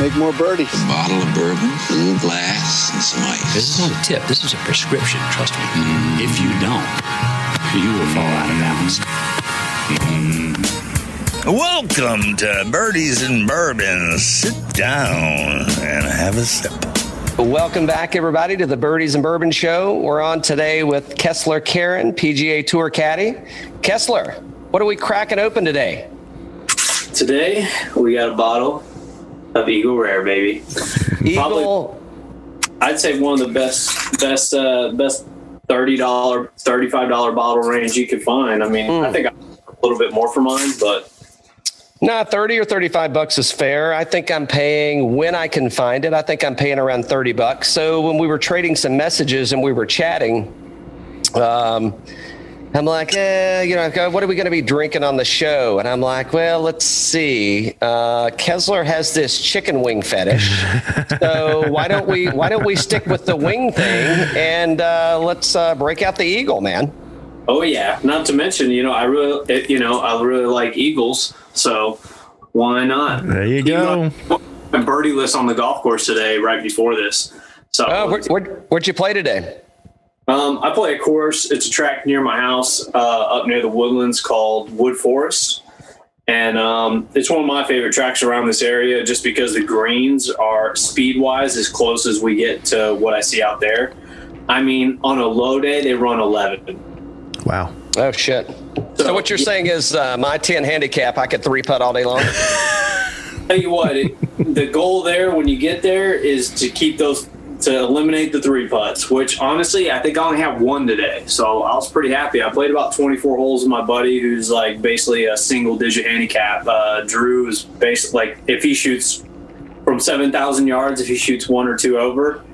make more birdies. A bottle of bourbon, a little glass, and some ice. This is not a tip. This is a prescription. Trust me. If you don't, you will fall out of balance. Welcome to Birdies and Bourbon. Sit down and have a sip. Welcome back, everybody, to the Birdies and Bourbon Show. We're on today with Kessler Karain, PGA Tour caddy. Kessler, what are we cracking open today? Today we got a bottle of Eagle Rare, baby. Eagle. I'd say one of the best, best, uh, best thirty dollar, thirty five dollar bottle range you could find. I mean, I think I a little bit more for mine, but Nah, 30 or 35 bucks is fair. I think I'm paying when I can find it. I think I'm paying around 30 bucks. So when we were trading some messages and we were chatting, um, I'm like, eh, you know, what are we going to be drinking on the show? And I'm like, well, let's see. Uh, Kessler has this chicken wing fetish, so why don't we why don't we stick with the wing thing and uh, let's uh, break out the eagle, man. oh yeah. Not to mention, you know, I really, it- you know, I really like Eagles, so why not? There you go. though I birdie list on the golf course today, right before this. So Oh, where, where, where'd you play today? Um, I play a course. It's a track near my house, uh, up near the woodlands, called Wood Forest, and um, it's one of my favorite tracks around this area, just because the greens are speed wise as close as we get to what I see out there. I mean, on a low day, they run eleven. Wow. Oh shit! So, what you're saying is uh, my 10 handicap, I could three putt all day long. Tell you what, it, the goal there when you get there is to keep those to eliminate the three putts. Which honestly, I think I only have one today, so I was pretty happy. I played about 24 holes with my buddy, who's like basically a single digit handicap. Uh, Drew is basically like if he shoots from 7,000 yards, if he shoots one or two over,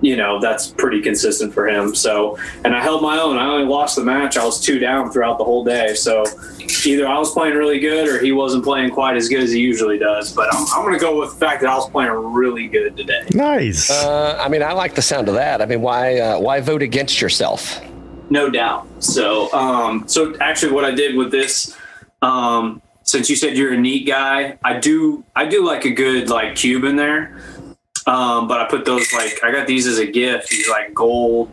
you know that's pretty consistent for him. So, and I held my own. I only lost the match. I was two down throughout the whole day. So, either I was playing really good or he wasn't playing quite as good as he usually does. But I'm, I'm going to go with the fact that I was playing really good today. Nice. Uh, I mean, I like the sound of that. I mean, why uh, why vote against yourself? No doubt. So, um, so actually, what I did with this, um, since you said you're a neat guy, I do, I do like a good like cube in there. Um, but I put those like I got these as a gift. These like gold.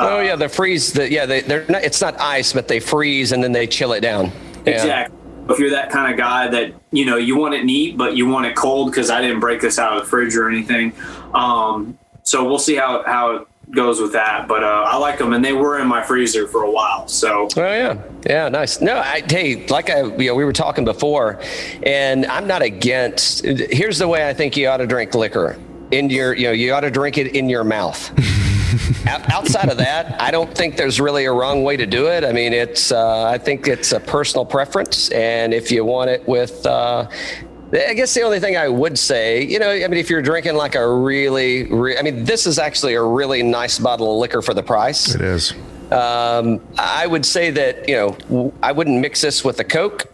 Oh yeah, the freeze. The, yeah, they, they're not. It's not ice, but they freeze and then they chill it down. Yeah. Exactly. If you're that kind of guy that you know you want it neat, but you want it cold, because I didn't break this out of the fridge or anything. Um, so we'll see how how it goes with that. But uh, I like them, and they were in my freezer for a while. So Oh yeah, yeah, nice. No, I, hey, like I, you know, we were talking before, and I'm not against. Here's the way I think you ought to drink liquor in your, you know, you ought to drink it in your mouth. Outside of that, I don't think there's really a wrong way to do it. I mean, it's, uh, I think it's a personal preference, and if you want it with. Uh, I guess the only thing I would say, you know, I mean, if you're drinking like a really, re- I mean, this is actually a really nice bottle of liquor for the price. it is. Um, I would say that you know I wouldn't mix this with a Coke.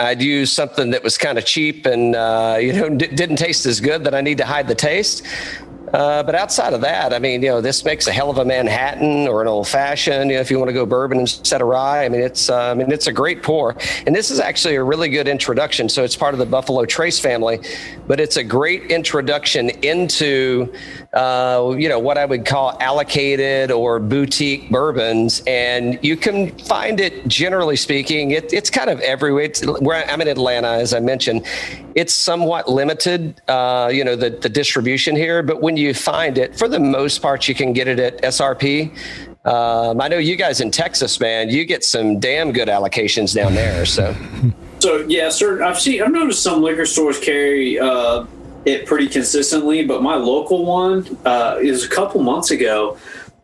I'd use something that was kind of cheap and uh, you know d- didn't taste as good that I need to hide the taste. Uh, but outside of that, I mean, you know, this makes a hell of a Manhattan or an old fashioned. You know, if you want to go bourbon instead of rye, I mean, it's uh, I mean, it's a great pour, and this is actually a really good introduction. So it's part of the Buffalo Trace family, but it's a great introduction into uh, you know what I would call allocated or boutique bourbons, and you can find it generally speaking. It, it's kind of everywhere. It's, I'm in Atlanta, as I mentioned, it's somewhat limited. Uh, you know the the distribution here, but when you find it, for the most part, you can get it at SRP. Um, I know you guys in Texas, man. You get some damn good allocations down there. So So yeah, sir. I've seen. I've noticed some liquor stores carry uh, it pretty consistently, but my local one uh, is a couple months ago.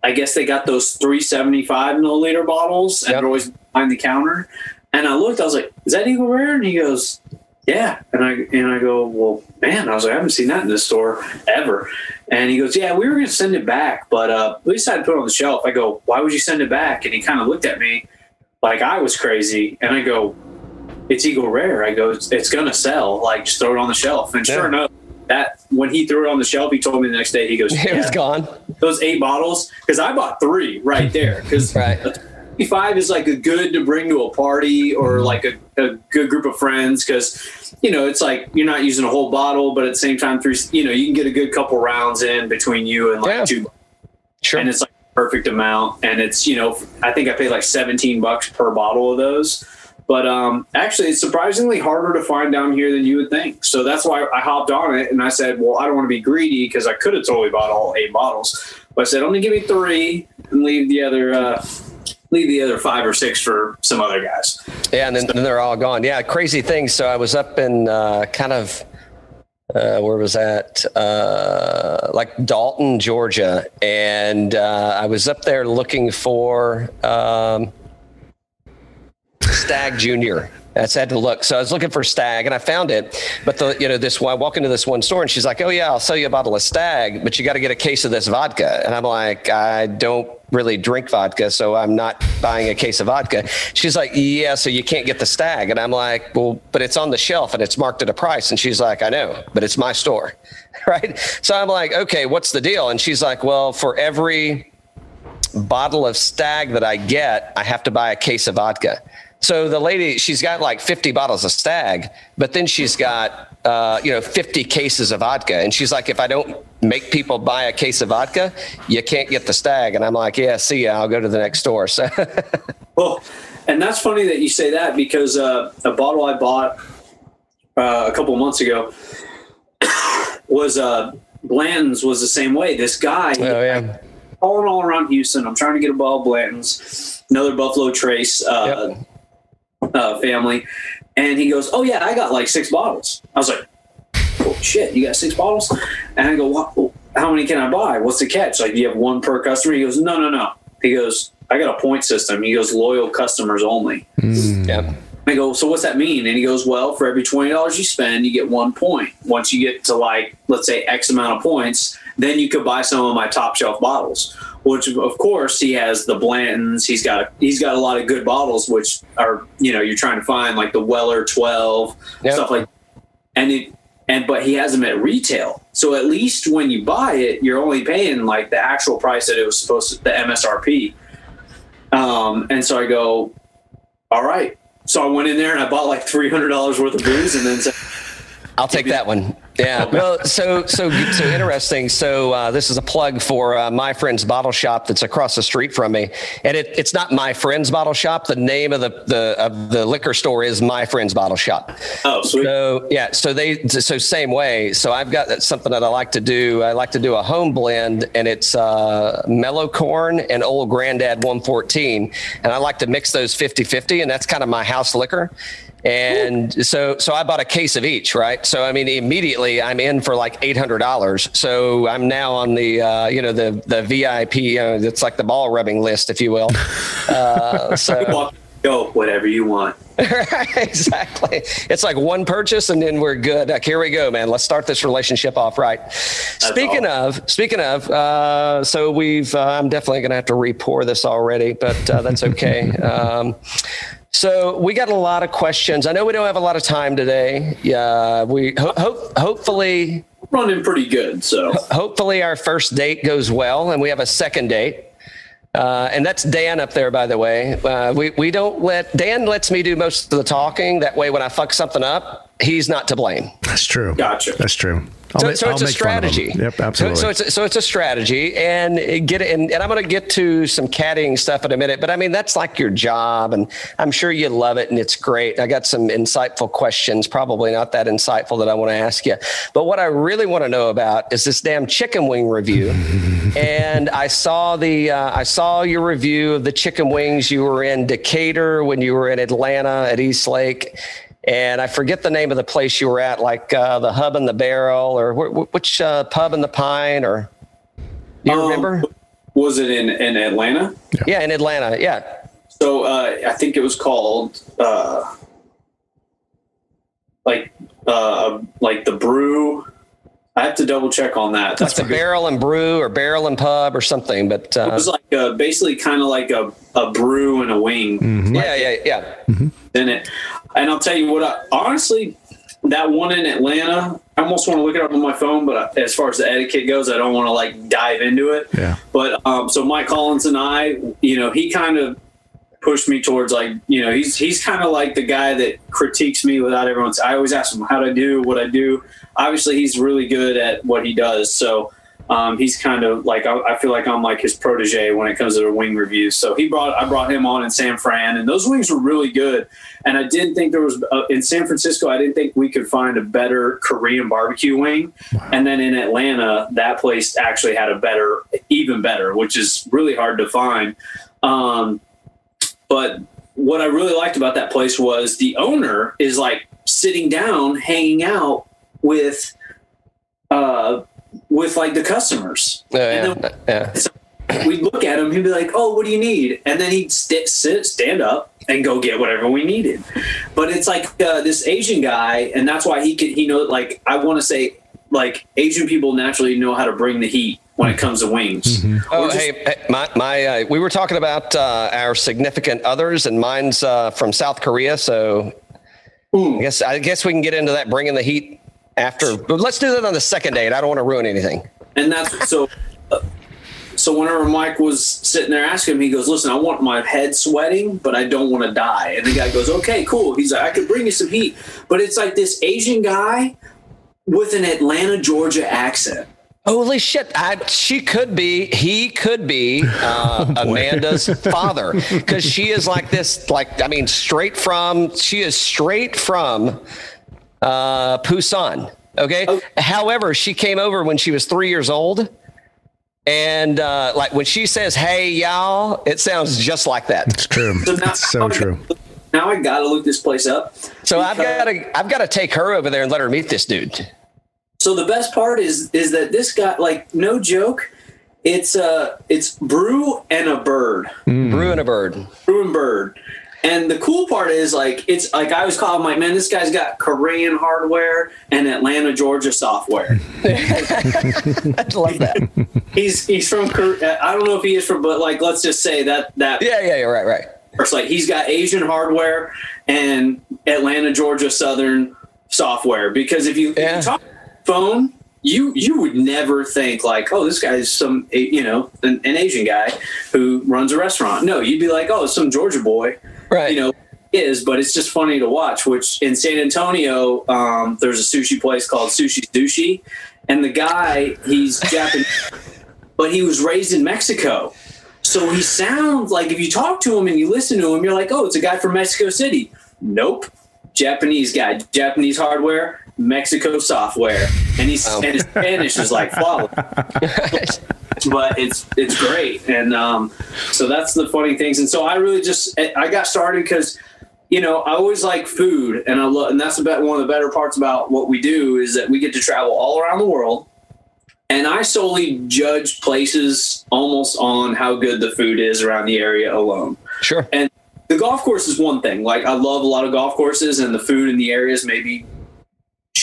I guess they got those 375 milliliter bottles, and Yep. they're always behind the counter. And I looked. I was like, "Is that Eagle Rare?" And he goes, "Yeah." And I and I go, "Well, man," I was like, "I haven't seen that in this store ever." And he goes, "Yeah, we were going to send it back, but uh, we decided to put it on the shelf." I go, "Why would you send it back?" And he kind of looked at me like I was crazy, and I go, it's Eagle Rare. I go, it's, it's going to sell. Like, just throw it on the shelf. And Yeah. sure enough, that when he threw it on the shelf, he told me the next day. He goes, yeah, it was "Yeah, gone. those eight bottles because I bought three right there because Right. Five is like a good to bring to a party or Mm-hmm. like a, a good group of friends because you know it's like you're not using a whole bottle, but at the same time, through you know you can get a good couple rounds in between you and like Yeah. two, Sure. and it's like perfect amount. And it's you know I think I paid like 17 bucks per bottle of those. But um, actually, it's surprisingly harder to find down here than you would think. So that's why I hopped on it and I said, well, I don't want to be greedy because I could have totally bought all eight bottles. But I said, only give me three and leave the other uh, leave the other five or six for some other guys. Yeah, and then, then they're all gone. Yeah, crazy thing. So I was up in uh, kind of uh, where was that? Uh, like Dalton, Georgia, and uh, I was up there looking for um, Stagg Junior. That's had to look. So I was looking for Stagg, and I found it. But the you know this I walk into this one store, and she's like, "Oh yeah, I'll sell you a bottle of Stagg, but you got to get a case of this vodka." And I'm like, "I don't really drink vodka, so I'm not buying a case of vodka." She's like, "Yeah, so you can't get the Stagg," and I'm like, "Well, but it's on the shelf and it's marked at a price." And she's like, "I know, but it's my store." Right? So I'm like, "Okay, what's the deal?" And she's like, "Well, for every bottle of stagg that I get, I have to buy a case of vodka. So the lady, she's got like 50 bottles of stagg, but then she's got, uh, you know, 50 cases of vodka. And she's like, if I don't make people buy a case of vodka, you can't get the stagg. And I'm like, yeah, see ya. I'll go to the next store. So Well, and that's funny that you say that because uh, a bottle I bought uh, a couple of months ago was uh, Blanton's was the same way. This guy, Oh, yeah. calling all around Houston. I'm trying to get a bottle of Blanton's, another Buffalo Trace uh, uh, family. And he goes, Oh, yeah, I got like six bottles. I was like, Oh, shit, you got six bottles? And I go, what, How many can I buy? What's the catch? Like, do you have one per customer? He goes, No, no, no. He goes, I got a point system. He goes, Loyal customers only. yeah. I go, so what's that mean? And he goes, well, for every twenty dollars you spend, you get one point. Once you get to like, let's say X amount of points, then you could buy some of my top shelf bottles. Which of course he has the Blantons. He's got he's got a lot of good bottles, which are you know you're trying to find like the Weller twelve Yep. stuff like, and it and but he has them at retail. So at least when you buy it, you're only paying like the actual price that it was supposed to, the MSRP. Um, and so I go, all right. So I went in there and I bought like three hundred dollars worth of booze, and then said, I'll take that one. Yeah. Well, so so so interesting. So uh, this is a plug for uh, my friend's bottle shop that's across the street from me, and it, it's not my friend's bottle shop. The name of the the of the liquor store is my friend's bottle shop. "Oh, sweet." So yeah, so they so same way. So I've got that something that I like to do. I like to do a home blend, and it's uh, mellow corn and old granddad 114, and I like to mix those 50-50, and that's kind of my house liquor. And so so I bought a case of each, right? So I mean, immediately I'm in for like eight hundred dollars. So I'm now on the uh, you know the the VIP. You know, it's like the ball rubbing list, if you will. Uh, so. Go whatever you want. exactly. It's like one purchase and then we're good. Like, here we go, man. Let's start this relationship off right. speaking of, speaking of, uh, so we've, uh, I'm definitely going to have to re-pour this already, but uh, that's okay. um, so we got a lot of questions. I know we don't have a lot of time today. Yeah, we ho- ho- hopefully Running pretty good. So hopefully our first date goes well and we have a second date. Uh, and that's Dan up there, by the way. Uh, we, we don't let Dan lets me do most of the talking. That way, when I fuck something up, he's not to blame. That's true. Gotcha. That's true. So, ma- so I'll it's a make fun of him. strategy. Yep, So, absolutely. so it's a, so it's a strategy, and get it. And, and I'm going to get to some caddying stuff in a minute. But I mean, that's like your job, and I'm sure you love it, and it's great. I got some insightful questions, probably not that insightful that I want to ask you. But what I really want to know about is this damn chicken wing review. and I saw the uh, I saw your review of the chicken wings. You were in Decatur when you were in Atlanta at East Lake and I forget the name of the place you were at, like uh, the Hub and the Barrel, or wh- wh- which uh, Pub and the Pine, or do you Um, remember? was it in in Atlanta? Yeah, in Atlanta. Yeah, So uh, I think it was called uh, like uh, like the brew. I have to double check on that. that's a Barrel and Brew or Barrel and Pub or something. But It uh, was like uh basically kind of like a, a brew and a wing Mm-hmm. yeah, yeah, yeah. In it. And I'll tell you what, I, honestly, that one in Atlanta, I almost want to look it up on my phone, but as far as the etiquette goes, I don't want to like dive into it. yeah. But um, so Mike Collins and I, you know, he kind of pushed me towards like you know he's he's kind of like the guy that critiques me without everyone's. I always ask him how to do what I do. Obviously, he's really good at what he does. So um, he's kind of like I, I feel like I'm like his protege when it comes to the wing reviews. So he brought I brought him on in San Fran, and those wings were really good. And I didn't think there was uh, in San Francisco. I didn't think we could find a better Korean barbecue wing. And then in Atlanta, that place actually had a better, even better, which is really hard to find. Um, but what I really liked about that place was the owner is like sitting down, hanging out with, uh, with like the customers. Oh, yeah, then yeah. we'd look at him, he'd be like, "Oh, what do you need?" And then he'd st- sit, stand up, and go get whatever we needed. But it's like uh, this Asian guy, and that's why he could. He know, like I want to say, like Asian people naturally know how to bring the heat when it comes to wings. Oh, just- hey, hey, my, my uh, we were talking about uh, our significant others, and mine's uh, from South Korea. So I guess I guess we can get into that, bringing the heat after. But let's do that on the second date. I don't want to ruin anything. and that's so. Uh, so whenever Mike was sitting there asking him, he goes, "Listen, I want my head sweating, but I don't want to die." And the guy goes, "Okay, cool." He's like, "I could bring you some heat," but it's like this Asian guy with an Atlanta, Georgia accent. Holy shit! I, she could be. He could be uh, Amanda's father because she is like this. Like I mean, straight from. She is straight from uh, Busan. Okay. Oh. However, she came over when she was three years old, and uh, like when she says "Hey y'all," it sounds just like that. It's true. So now- It's so true. Now I got to look this place up. So I've got to. I've got to take her over there and let her meet this dude. So the best part is is that this guy, like, no joke, it's uh it's brew and a bird, Brew and a bird. brew and bird. And the cool part is like it's like I was calling him like, man, this guy's got Korean hardware and Atlanta, Georgia software. I love that. he's he's from Kor- I don't know if he is from, but like let's just say that that yeah, yeah, yeah, right, right. It's like he's got Asian hardware and Atlanta, Georgia Southern software. Because if you, if Yeah. you talk phone, you you would never think like, oh, this guy's some you know an, an Asian guy who runs a restaurant. No, you'd be like, oh, it's some Georgia boy, Right. you know. Is but it's just funny to watch. Which in San Antonio, um, there's a sushi place called Sushi Sushi, and the guy he's Japanese, but he was raised in Mexico. So he sounds like if you talk to him and you listen to him, you're like, oh, it's a guy from Mexico City. Nope. Japanese guy, Japanese hardware, Mexico software. And he's Wow. and his Spanish is like flawless. but it's it's great. And um, so that's the funny things. And so I really just I got started because you know, I always like food, and I love, and that's about one of the better parts about what we do is that we get to travel all around the world, and I solely judge places almost on how good the food is around the area alone. Sure. And the golf course is one thing. Like I love a lot of golf courses, and the food in the areas maybe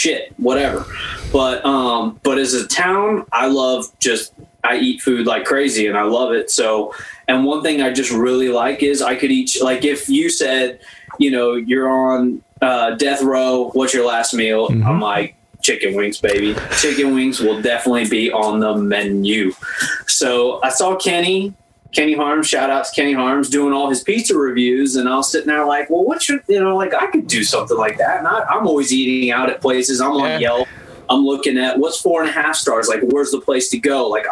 shit, whatever. But um, but as a town, I love just I eat food like crazy, and I love it. So, and one thing I just really like is I could eat like if you said, you know, you're on uh, death row, what's your last meal? I'm like chicken wings, baby. Chicken wings will definitely be on the menu. So I saw Kenny. Kenny Harms, shout out to Kenny Harms, doing all his pizza reviews, and I was sitting there like, well, what should you know? Like, I could do something like that. And I, I'm always eating out at places. I'm on Yeah. Yelp. I'm looking at what's four and a half stars. Like, where's the place to go? Like,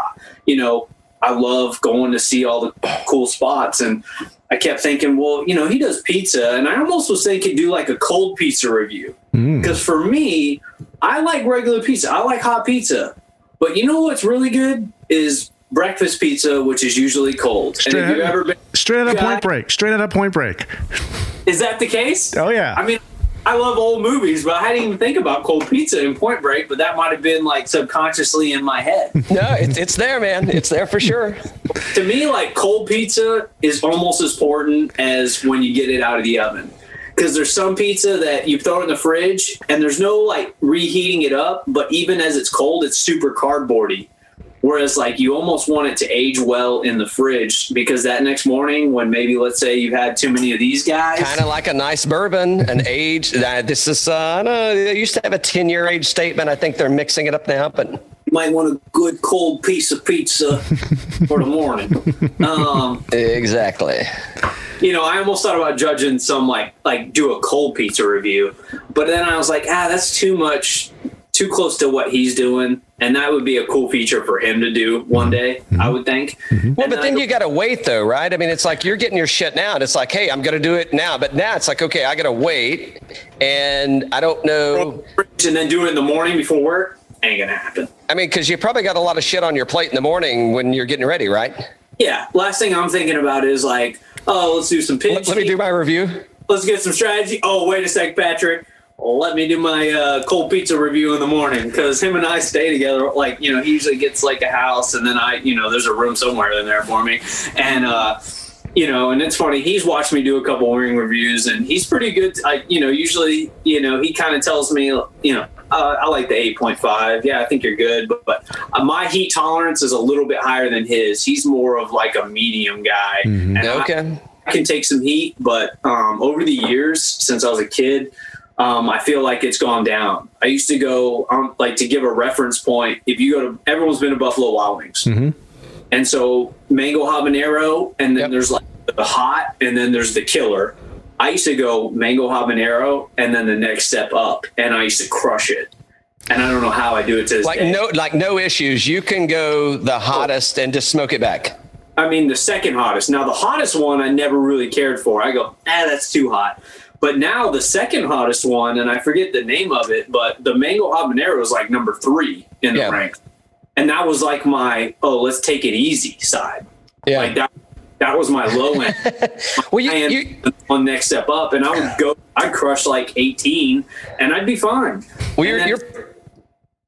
you know, I love going to see all the cool spots. And I kept thinking, well, you know, he does pizza, and I almost was thinking do like a cold pizza review mm. because for me, I like regular pizza. I like hot pizza, but you know what's really good is breakfast pizza, which is usually cold. And Straight if you've out- ever been, Straight out of Point Break. Straight out of Point Break. is that the case? Oh yeah. I mean, I love old movies, but I hadn't even think about cold pizza in Point Break. But that might have been like subconsciously in my head. No, it's it's there, man. It's there for sure. to me, like cold pizza is almost as important as when you get it out of the oven. Because there's some pizza that you throw in the fridge and there's no like reheating it up, but even as it's cold, it's super cardboardy. Whereas like you almost want it to age well in the fridge because that next morning, when maybe let's say you had too many of these guys, Kind of like a nice bourbon, an age. Uh, this is, uh, I don't know, they used to have a 10 year age statement. I think they're mixing it up now, but you might want a good cold piece of pizza for the morning. Um, exactly. you know, I almost thought about judging some like like do a cold pizza review, but then I was like, ah, that's too much, too close to what he's doing, and that would be a cool feature for him to do one day. I mm-hmm. would think. Mm-hmm. Well, but then you got to wait though, right? I mean, it's like you're getting your shit now, and it's like, hey, I'm going to do it now. But now it's like, okay, I got to wait, and I don't know. and then do it in the morning before work ain't gonna happen. I mean, because you probably got a lot of shit on your plate in the morning when you're getting ready, right? Yeah. Last thing I'm thinking about is like, oh, let's do some pitch. Let, let me do my review. let's get some strategy. Oh, wait a sec, Patrick. Let me do my uh, cold pizza review in the morning because him and I stay together. Like, you know, he usually gets like a house, and then I, you know, there's a room somewhere in there for me. And, uh, you know, and it's funny. He's watched me do a couple wing reviews, and he's pretty good. I, you know, usually, you know, he kind of tells me, you know, uh, I like the 8.5. Yeah, I think you're good, but, but uh, my heat tolerance is a little bit higher than his. He's more of like a medium guy. I- Okay. I can take some heat, but um, over the years, since I was a kid, um, I feel like it's gone down. I used to go, um, like, to give a reference point. If you go to, everyone's been to Buffalo Wild Wings, and so mango habanero, and then Yep. there's like the hot, and then there's the killer. I used to go mango habanero, and then the next step up, and I used to crush it. And I don't know how I do it to this Like day. no, like no issues. You can go the hottest and just smoke it back. I mean, the second hottest. Now, the hottest one I never really cared for. I go, ah, that's too hot. But now the second hottest one, and I forget the name of it, but the mango habanero is like number three in the Yeah. ranks. And that was like my, oh, let's take it easy side. Yeah. Like that, that was my low end. well, you, you on next step up, and I would go, I'd crush like 18, and I'd be fine. well, you're, then- you're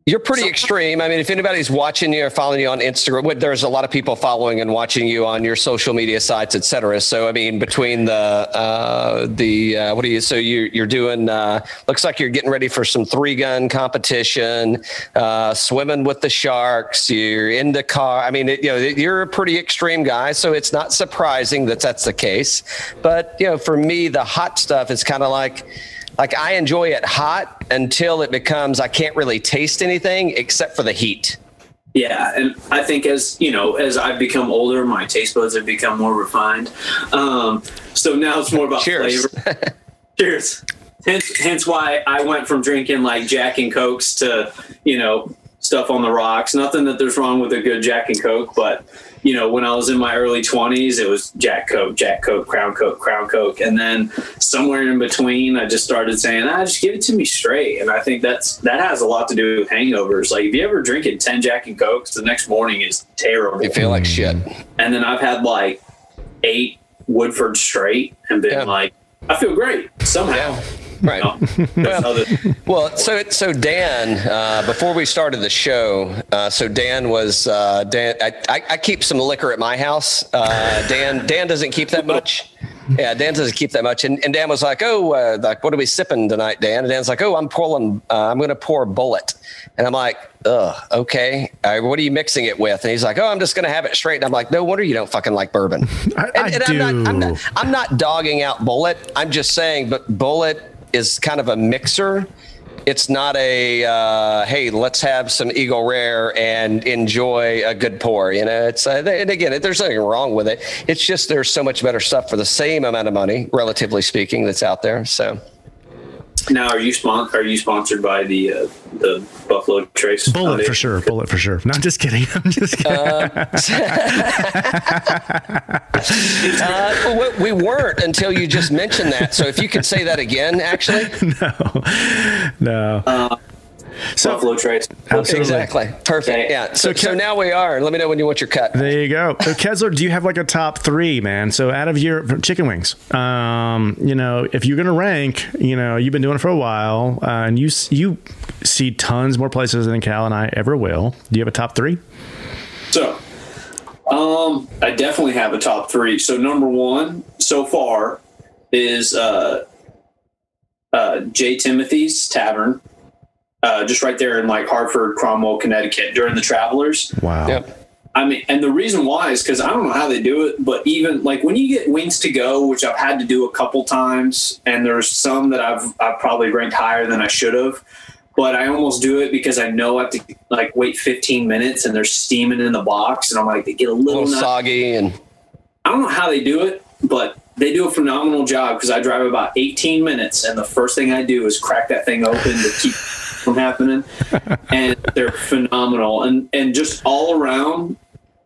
you're pretty extreme. I mean, if anybody's watching you or following you on Instagram, there's a lot of people following and watching you on your social media sites, et cetera. So, I mean, between the uh, the uh, what are you? So you you're doing? Uh, looks like you're getting ready for some three gun competition, uh, swimming with the sharks. You're in the car. I mean, it, you know, you're a pretty extreme guy, so it's not surprising that that's the case. But you know, for me, the hot stuff is kind of like like I enjoy it hot until it becomes I can't really taste anything except for the heat. Yeah, and I think as you know, as I've become older, my taste buds have become more refined. Um, so now it's more about Cheers. flavor. Cheers. Hence, hence why I went from drinking like Jack and Cokes to you know stuff on the rocks. Nothing that there's wrong with a good Jack and Coke, but you know when I was in my early 20s, it was Jack Coke, Jack Coke, Crown Coke, Crown Coke, and then somewhere in between, I just started saying, "Ah, just give it to me straight." And I think that's that has a lot to do with hangovers. Like if you ever drinking 10 Jack and Cokes, the next morning is terrible. You feel like shit. And then I've had like eight Woodford straight and been Yeah. like, I feel great somehow. Right. You know? Well, so so Dan, uh, before we started the show, uh, so Dan was uh, Dan. I, I, I keep some liquor at my house. Uh, Dan Dan doesn't keep that much. Yeah, Dan doesn't keep that much. And, and Dan was like, "Oh, uh, like what are we sipping tonight, Dan?" And Dan's like, "Oh, I'm pouring. Uh, I'm going to pour Bulleit." And I'm like, "Ugh, okay. Uh, what are you mixing it with?" And he's like, "Oh, I'm just going to have it straight." And I'm like, "No wonder you don't fucking like bourbon." I, I and, and do. I'm not, I'm not I'm not dogging out Bulleit. I'm just saying, but Bulleit is kind of a mixer. It's not a uh, hey, let's have some Eagle Rare and enjoy a good pour. You know, it's uh, and again, there's nothing wrong with it. It's just there's so much better stuff for the same amount of money, relatively speaking, that's out there. So now, are you spon- Are you sponsored by the uh, the Buffalo Trace? Bulleit for sure. Bulleit for sure. No, I'm just kidding. I'm just kidding. uh, we we weren't until you just mentioned that. So if you could say that again, actually, No, no. So Buffalo Trace. Absolutely. exactly, perfect. Okay. Yeah. So, So so now we are. Let me know when you want your cut. there you go. So Kessler, do you have like a top three, man? So out of your chicken wings, um, you know, if you're gonna rank, you know, you've been doing it for a while, uh, and you you see tons more places than Cal and I ever will. Do you have a top three? So, um, I definitely have a top three. So, number one so far is uh, uh, J. Timothy's Taverne, uh, just right there in like Hartford, Cromwell, Connecticut during the Travelers. Wow. Yep. I mean, and the reason why is because I don't know how they do it, but even like when you get wings to go, which I've had to do a couple times, and there's some that I've I've probably ranked higher than I should have, but I almost do it because I know I have to like wait 15 minutes and they're steaming in the box, and I'm like they get a A little. little soggy and I don't know how they do it, but they do a phenomenal job because I drive about 18 minutes, and the first thing I do is crack that thing open to keep from happening. And they're phenomenal, and and just all around.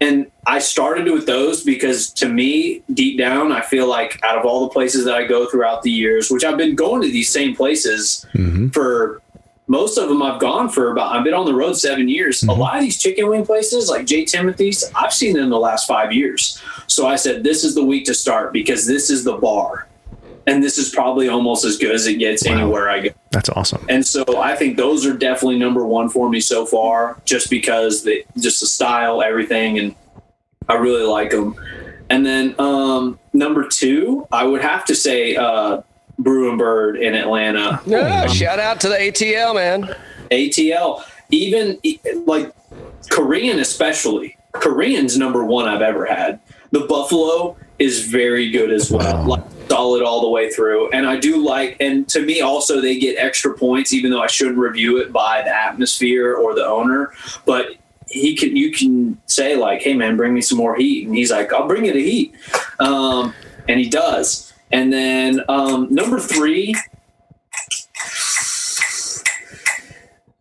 And I started with those because to me, deep down, I feel like out of all the places that I go throughout the years, which I've been going to these same places mm-hmm. for most of them I've gone for about I've been on the road seven years. A mm-hmm. lot of these chicken wing places like J. Timothy's, I've seen them in the last five years. So I said this is the week to start because this is the bar. And this is probably almost as good as it gets anywhere I go. That's awesome. And so I think those are definitely number one for me so far, just because they just the style, everything, and I really like them. And then um, number two, I would have to say uh, Brew and Bird in Atlanta. Yeah, shout out to the ATL, man. ATL, even like Korean, especially Korean's number one I've ever had. The Buffalo is very good as well, Wow. like solid all the way through. And I do like, and to me also, they get extra points, even though I shouldn't review it by the atmosphere or the owner. But he can, you can say like, "Hey man, bring me some more heat," and he's like, "I'll bring you the heat," um, and he does. And then um, number three,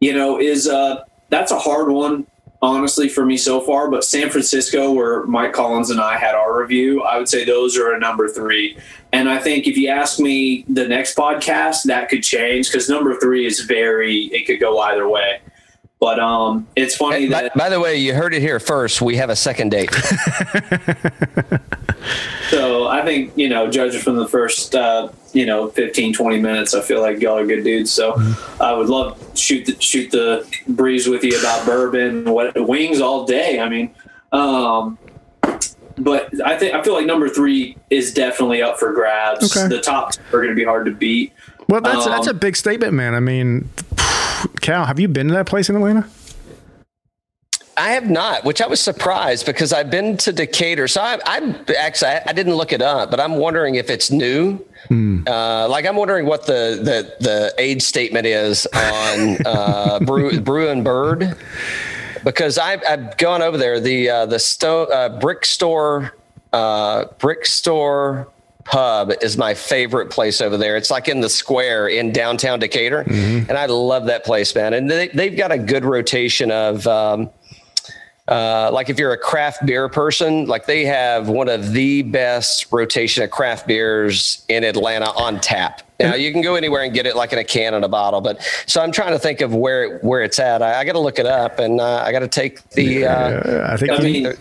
you know, is uh, that's a hard one, honestly, for me so far. But San Francisco, where Mike Collins and I had our review, I would say those are a number three. And I think if you ask me the next podcast, that could change because number three is very, it could go either way. But um, it's funny By, that by the way, you heard it here first. We have a second date. So I think, you know, judging from the first, uh, you know, 15, 20 minutes, I feel like y'all are good dudes. So I would love to shoot the, shoot the breeze with you about bourbon, what wings all day. I mean, um, but I think, I feel like number three is definitely up for grabs. Okay. The top two are going to be hard to beat. Well, that's that's a Um, big statement, man. I mean, Cal, have you been to that place in Atlanta? I have not, which I was surprised because I've been to Decatur. So I, I actually I, I didn't look it up, but I'm wondering if it's new. Uh, like I'm wondering what the the the age statement is on uh, Brew, Brew and Bird because I've, I've gone over there. The uh, the stone uh, brick store uh, brick store pub is my favorite place over there. It's like in the square in downtown Decatur, and I love that place, man. And they, they've got a good rotation of. Um, uh, like if you're a craft beer person, like they have one of the best rotation of craft beers in Atlanta on tap. Now you can go anywhere and get it like in a can and a bottle, but so I'm trying to think of where it, where it's at. I, I got to look it up and uh, I got to take the. Uh, I think I you- mean,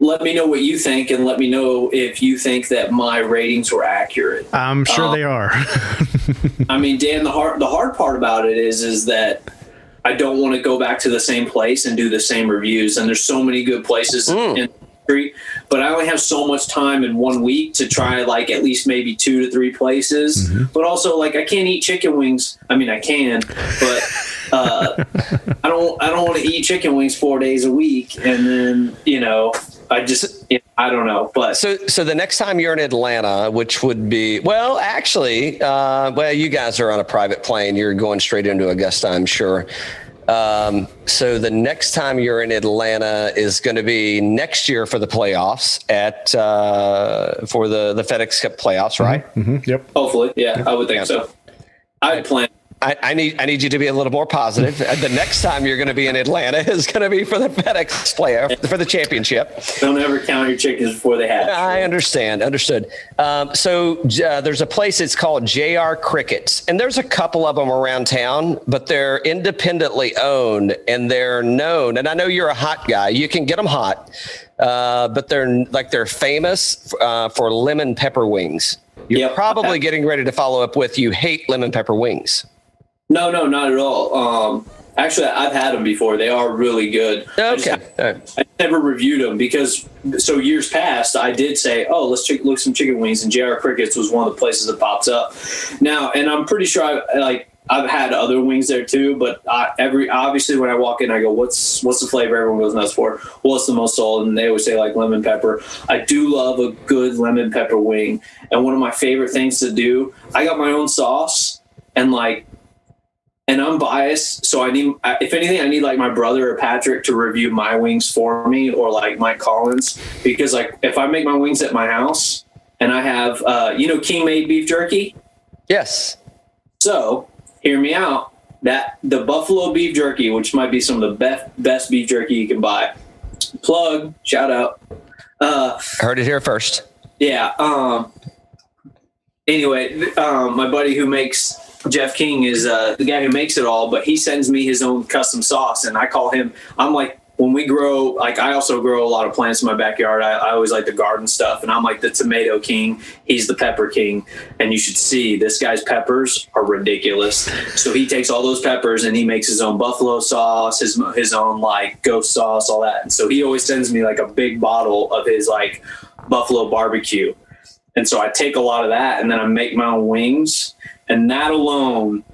let me know what you think and let me know if you think that my ratings were accurate. I'm sure um, they are. I mean, Dan, the hard the hard part about it is is that I don't want to go back to the same place and do the same reviews. And there's so many good places in the street, but I only have so much time in one week to try like at least maybe two to three places. But also like I can't eat chicken wings. I mean I can, but uh, I don't I don't want to eat chicken wings four days a week and then, you know, I just I don't know. But So, so the next time you're in Atlanta, which would be well, actually, uh, well, you guys are on a private plane. You're going straight into Augusta, I'm sure. Um, so the next time you're in Atlanta is going to be next year for the playoffs at uh, for the the FedEx Cup playoffs, right? Mm-hmm. Yep. hopefully, yeah, I would think so. I plan I, I need I need you to be a little more positive. Uh, the next time you're going to be in Atlanta is going to be for the FedEx player for the championship. don't ever count your chickens before they hatch. I understand. Understood. Um, so uh, there's a place. It's called JR Crickets, and there's a couple of them around town, but they're independently owned and they're known. And I know you're a hot guy. You can get them hot, uh, but they're like they're famous uh, for lemon pepper wings. You're Yep. probably getting ready to follow up with you hate lemon pepper wings. No, no, not at all. Um, actually, I've had them before. They are really good. I just- Okay. All right. I never reviewed them because so years past I did say, oh, let's check, look some chicken wings, and JR Crickets was one of the places that pops up. Now, and I'm pretty sure I like I've had other wings there too, but I, every obviously when I walk in, I go, what's what's the flavor everyone goes nuts for? What's the most sold? And they always say like lemon pepper. I do love a good lemon pepper wing, and one of my favorite things to do. I got my own sauce, and like and I'm biased, so I need, if anything, I need like my brother or Patrick to review my wings for me, or like Mike Collins, because like if I make my wings at my house and I have uh, you know King made beef jerky. Yes. So hear me out. That the buffalo beef jerky, which might be some of the best best beef jerky you can buy. Plug, shout out. Uh, Heard it here first. yeah. Um. Anyway, um, my buddy who makes Jeff King is uh, the guy who makes it all, but he sends me his own custom sauce, and I call him. I'm like when we grow, like I also grow a lot of plants in my backyard. I, I always like the garden stuff, and I'm like the tomato king. He's the pepper king, and you should see this guy's peppers are ridiculous. So he takes all those peppers and he makes his own buffalo sauce, his his own like ghost sauce, all that. And so he always sends me like a big bottle of his like buffalo barbecue. And so I take a lot of that and then I make my own wings. And that alone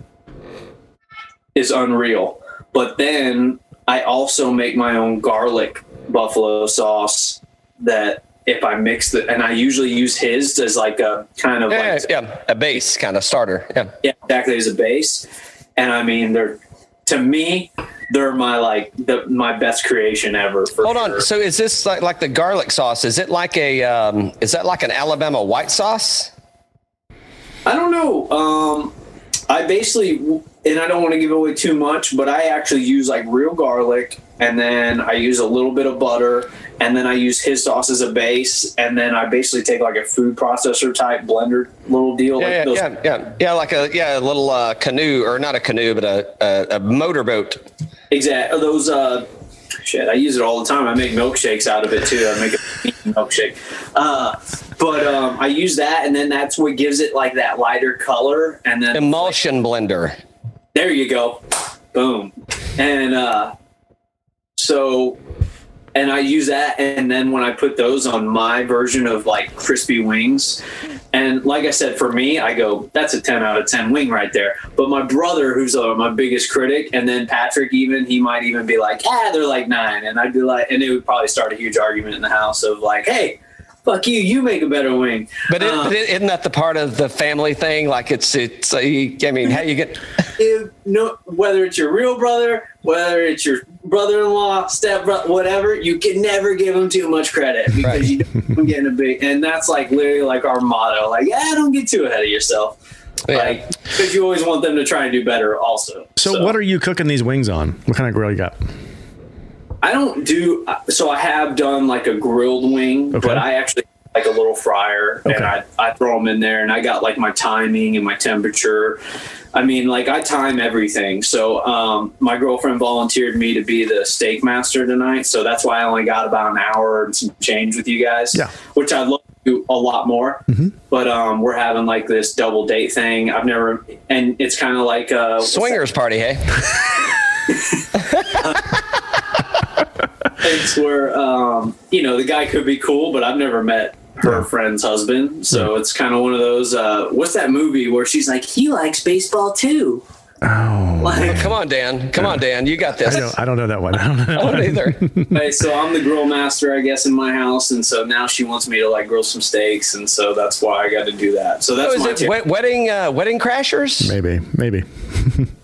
is unreal. But then I also make my own garlic buffalo sauce that if I mix the, and I usually use his as like a kind of Yeah, like, yeah, a base kind of starter. Yeah. yeah, exactly as a base. And I mean, they're, to me, they're my like the my best creation ever. For Hold on. sure. So is this like like the garlic sauce? Is it like a um, is that like an Alabama white sauce? I don't know. Um, I basically, and I don't want to give away too much, but I actually use like real garlic, and then I use a little bit of butter, and then I use his sauce as a base, and then I basically take like a food processor type blender little deal. Yeah, like yeah, those, yeah, yeah, yeah, like a yeah, a little uh, canoe or not a canoe, but a a, a motorboat. Exact. Those. Uh, shit, I use it all the time. I make milkshakes out of it too. I make a milkshake. Uh, but um, I use that, and then that's what gives it like that lighter color, and then Emulsion blender. There you go. Boom. And uh, so, and I use that, and then when I put those on my version of like crispy wings, and like I said, for me, I go, that's a 10 out of 10 wing right there. But my brother, who's uh, my biggest critic, and then Patrick, even, he might even be like, ah, they're like nine. And I'd be like, and it would probably start a huge argument in the house of like, hey, fuck you, you make a better wing. But, it, Uh, but it, isn't that the part of the family thing? Like it's it's. Uh, I mean, how you get? if no whether it's your real brother, whether it's your brother-in-law, step whatever, you can never give them too much credit because Right. you don't get a big. And that's like literally like our motto. Like, yeah, don't get too ahead of yourself. Yeah. Like, because you always want them to try and do better, also. So, what are you cooking these wings on? What kind of grill you got? I don't do. Uh, so I have done like a grilled wing, Okay. but I actually like a little fryer, Okay. and I I throw them in there, and I got like my timing and my temperature. I mean, like I time everything. So um, my girlfriend volunteered me to be the steak master tonight, so that's why I only got about an hour and some change with you guys. Yeah. which I'd love to do a lot more. But um, we're having like this double date thing. I've never, and it's kind of like uh, what's that? Swingers party, hey? it's where um, you know the guy could be cool, but I've never met her friend's husband, so it's kind of one of those. Uh, what's that movie where she's like, he likes baseball too? Oh, Like, Come on, Dan. Come on, Dan. You got this. I don't, I don't know that one. I don't know. I don't either. okay, so I'm the grill master, I guess, in my house, and so now she wants me to like grill some steaks, and so that's why I got to do that. So that's So my is it tip. wedding uh, wedding crashers? Maybe, maybe.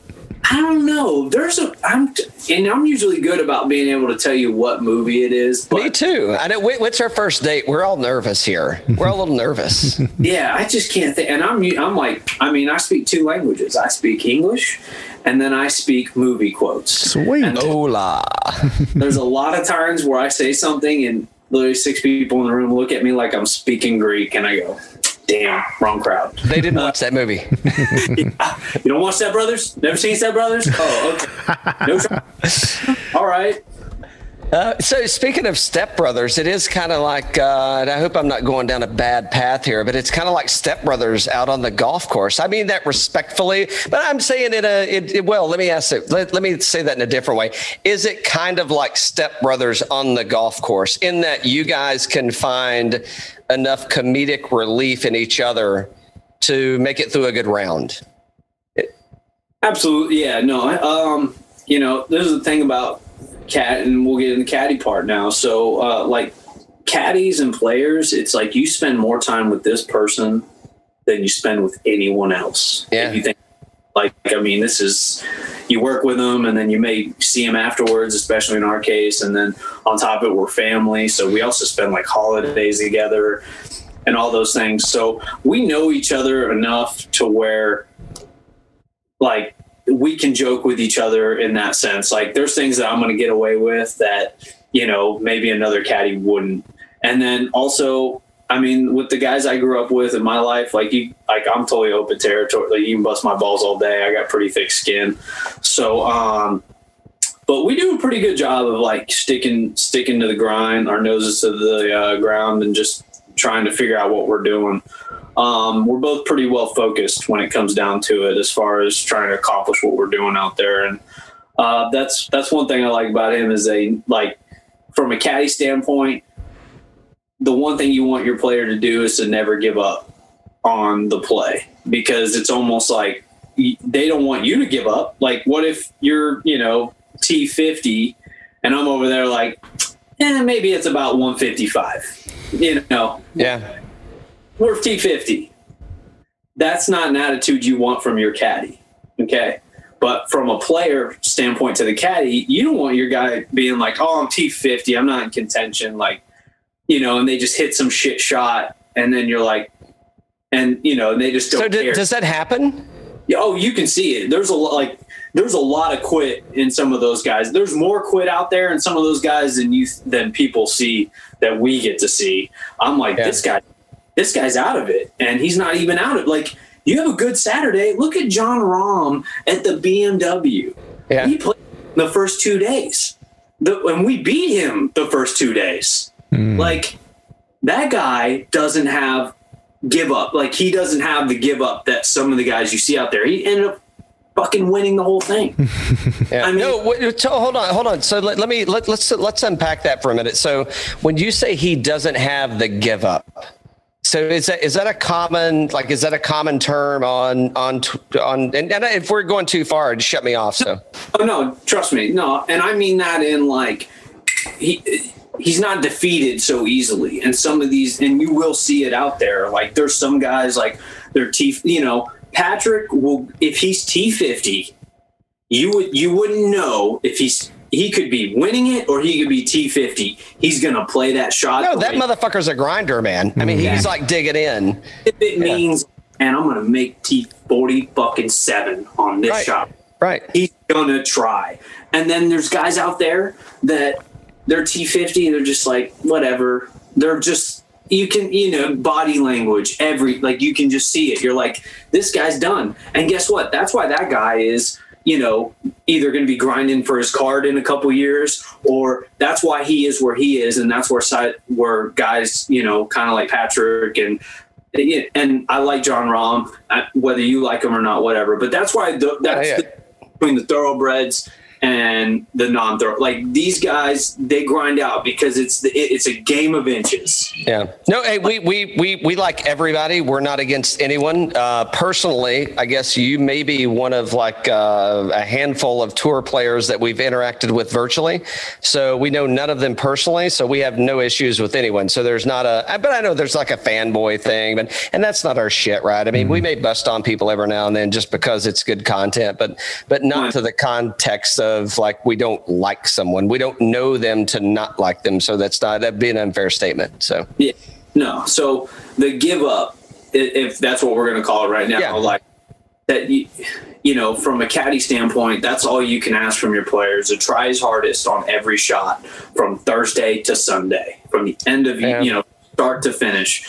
I don't know. There's a I'm and I'm usually good about being able to tell you what movie it is, Me too. I know. What's our first date? We're all nervous here. We're all a little nervous. Yeah, I just can't think. And I'm I'm like, I mean, I speak two languages. I speak English, and then I speak movie quotes. Sweet. Hola. There's a lot of times where I say something, and literally six people in the room look at me like I'm speaking Greek, and I go, "Damn, wrong crowd." They didn't watch that movie. You don't watch Step Brothers? Never seen Step Brothers? Oh, okay. No. try. All right. Uh, so speaking of Step Brothers, it is kind of like, uh, and I hope I'm not going down a bad path here, but it's kind of like Step Brothers out on the golf course. I mean that respectfully, but I'm saying it. Uh, it, it well, let me ask it. Let, let me say that in a different way. Is it kind of like Step Brothers on the golf course in that you guys can find enough comedic relief in each other to make it through a good round? Absolutely, yeah. No, um, you know, there's the thing about cat, and we'll get in the caddy part now. So, uh, like caddies and players, it's like you spend more time with this person than you spend with anyone else. Yeah. You think, like, I mean, this is you work with them, and then you may see them afterwards, especially in our case, and then on top of it, we're family, so we also spend like holidays together. and all those things. So we know each other enough to where, like, we can joke with each other in that sense. Like, there's things that I'm going to get away with that, you know, maybe another caddy wouldn't. And then also, I mean, with the guys I grew up with in my life, like you, like I'm totally open territory. Like you can bust my balls all day. I got pretty thick skin. So, um, but we do a pretty good job of like sticking sticking to the grind, our noses to the uh, ground, and just trying to figure out what we're doing. Um, we're both pretty well focused when it comes down to it, as far as trying to accomplish what we're doing out there, and uh, that's that's one thing I like about him is a like from a caddy standpoint. The one thing you want your player to do is to never give up on the play because it's almost like they don't want you to give up. Like, what if you're, you know, T50 and I'm over there like, eh, maybe it's about 155. You know, Yeah. we're T50. That's not an attitude you want from your caddy. Okay. But from a player standpoint to the caddy, you don't want your guy being like, oh, I'm T50. I'm not in contention. Like, you know, and they just hit some shit shot. And then you're like, and, you know, and they just don't So care. d- does that happen? Oh, you can see it. There's a lot like there's a lot of quit in some of those guys. There's more quit out there in some of those guys than you than people see that we get to see. I'm like Yeah. this guy, this guy's out of it, and he's not even out of like. You have a good Saturday. Look at Jon Rahm at the BMW. Yeah. He played the first two days, the, and we beat him the first two days. Hmm. Like that guy doesn't have give up. Like he doesn't have the give up that some of the guys you see out there. He ended up fucking winning the whole thing. Yeah. I mean- no, wait, so hold on, hold on. So let, let me let, let's let's unpack that for a minute. So when you say he doesn't have the give up, so is that is that a common like is that a common term on on on and, and if we're going too far, just shut me off. So oh no, trust me, no, and I mean that in like he. He's not defeated so easily, and some of these, and you will see it out there. Like there's some guys like they're T, you know, Patrick will if he's T fifty, you would you wouldn't know if he's he could be winning it or he could be T fifty. He's gonna play that shot. no, that motherfucker's a grinder, man. I mean, he's like digging in. if it means, and I'm gonna make T forty fucking seven on this Right. shot. Right. He's gonna try. And then there's guys out there that they're T fifty. They're just like whatever. They're just you can you know body language every like you can just see it. You're like this guy's done. And guess what? That's why that guy is you know either going to be grinding for his card in a couple years or that's why he is where he is and that's where side where guys you know kind of like patrick and and i like Jon Rahm, uh, whether you like him or not whatever but that's why the, that's yeah. The, between the thoroughbreds and the non-thorough like these guys they grind out because it's the, it- it's a game of inches Yeah. No, hey, we, we, we, we like everybody. We're not against anyone. Uh, personally, I guess you may be one of like uh, a handful of tour players that we've interacted with virtually. So we know none of them personally. So we have no issues with anyone. So there's not a, but I know there's like a fanboy thing, but, and that's not our shit, right? I mean, we may bust on people every now and then just because it's good content, but, but not to the context of like we don't like someone. We don't know them to not like them. So that's not, that'd be an unfair statement. So. Yeah. No. So the give up, if that's what we're going to call it right now, Yeah. like that, you, you know, from a caddy standpoint, that's all you can ask from your players to try his hardest on every shot from Thursday to Sunday, from the end of, Yeah. you know, start to finish.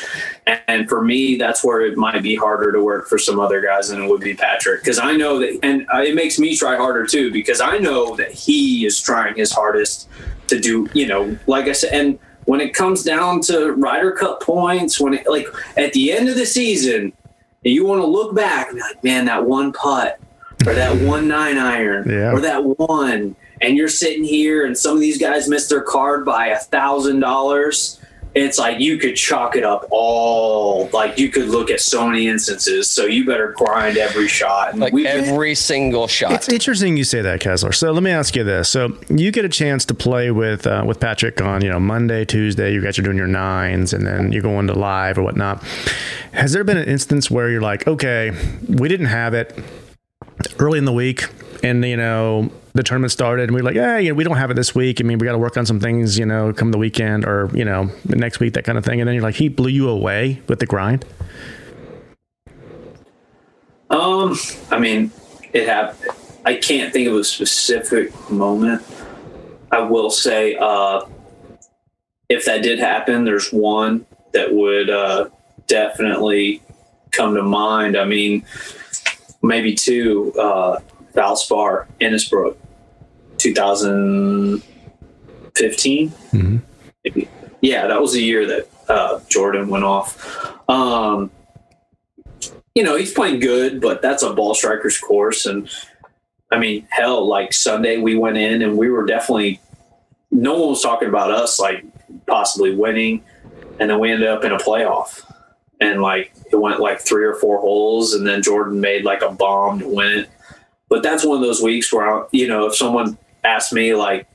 And, for me, that's where it might be harder to work for some other guys than it would be Patrick. Because I know that, and uh, it makes me try harder too, because I know that he is trying his hardest to do, you know, like I said, and when it comes down to Ryder Cup points, when it like at the end of the season, and you want to look back and be like, man, that one putt or that one nine iron Yeah. or that one, and you're sitting here and some of these guys missed their card by a thousand dollars. It's like you could chalk it up all like you could look at so many instances. So you better grind every shot. And like we- every single shot. It's interesting you say that, Kessler. So let me ask you this: So you get a chance to play with uh, with Patrick on you know Monday, Tuesday. You guys are doing your nines, and then you go into live or whatnot. Has there been an instance where you're like, okay, we didn't have it early in the week, and you know the tournament started and we are like, yeah, you know, we don't have it this week. I mean, we got to work on some things, you know, come the weekend or, you know, next week, that kind of thing. And then you're like, he blew you away with the grind. Um, I mean, it happened. I can't think of a specific moment. I will say, uh, if that did happen, there's one that would uh, definitely come to mind. I mean, maybe two. Uh, Valspar, Innisbrook, 2015. Mm-hmm. Maybe. Yeah, that was the year that uh, Jordan went off. Um, you know, he's playing good, but that's a ball striker's course. And I mean, hell, like Sunday we went in and we were definitely, no one was talking about us like possibly winning. And then we ended up in a playoff. And like it went like three or four holes, and then Jordan made like a bomb to win it. But that's one of those weeks where, I, you know, if someone asks me, like,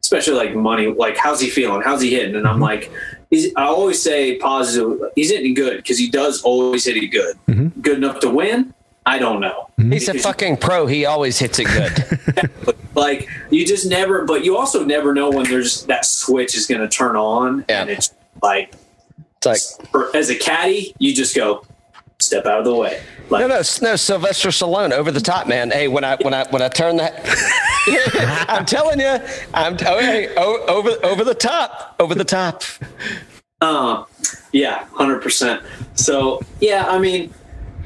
especially like money, like, how's he feeling? How's he hitting? And I'm mm-hmm. like, he's, I always say positive. He's hitting good because he does always hit it good. Mm-hmm. Good enough to win? I don't know. Mm-hmm. He's a fucking pro. He always hits it good. like you just never, but you also never know when there's that switch is going to turn on, yeah. and it's like, it's like as a caddy, you just go step out of the way. Like, no, no, no, Sylvester Stallone, over the top, man. Hey, when I when I when I turn that, I'm telling you, I'm oh, hey, over over the top, over the top. Uh, yeah, hundred percent. So yeah, I mean,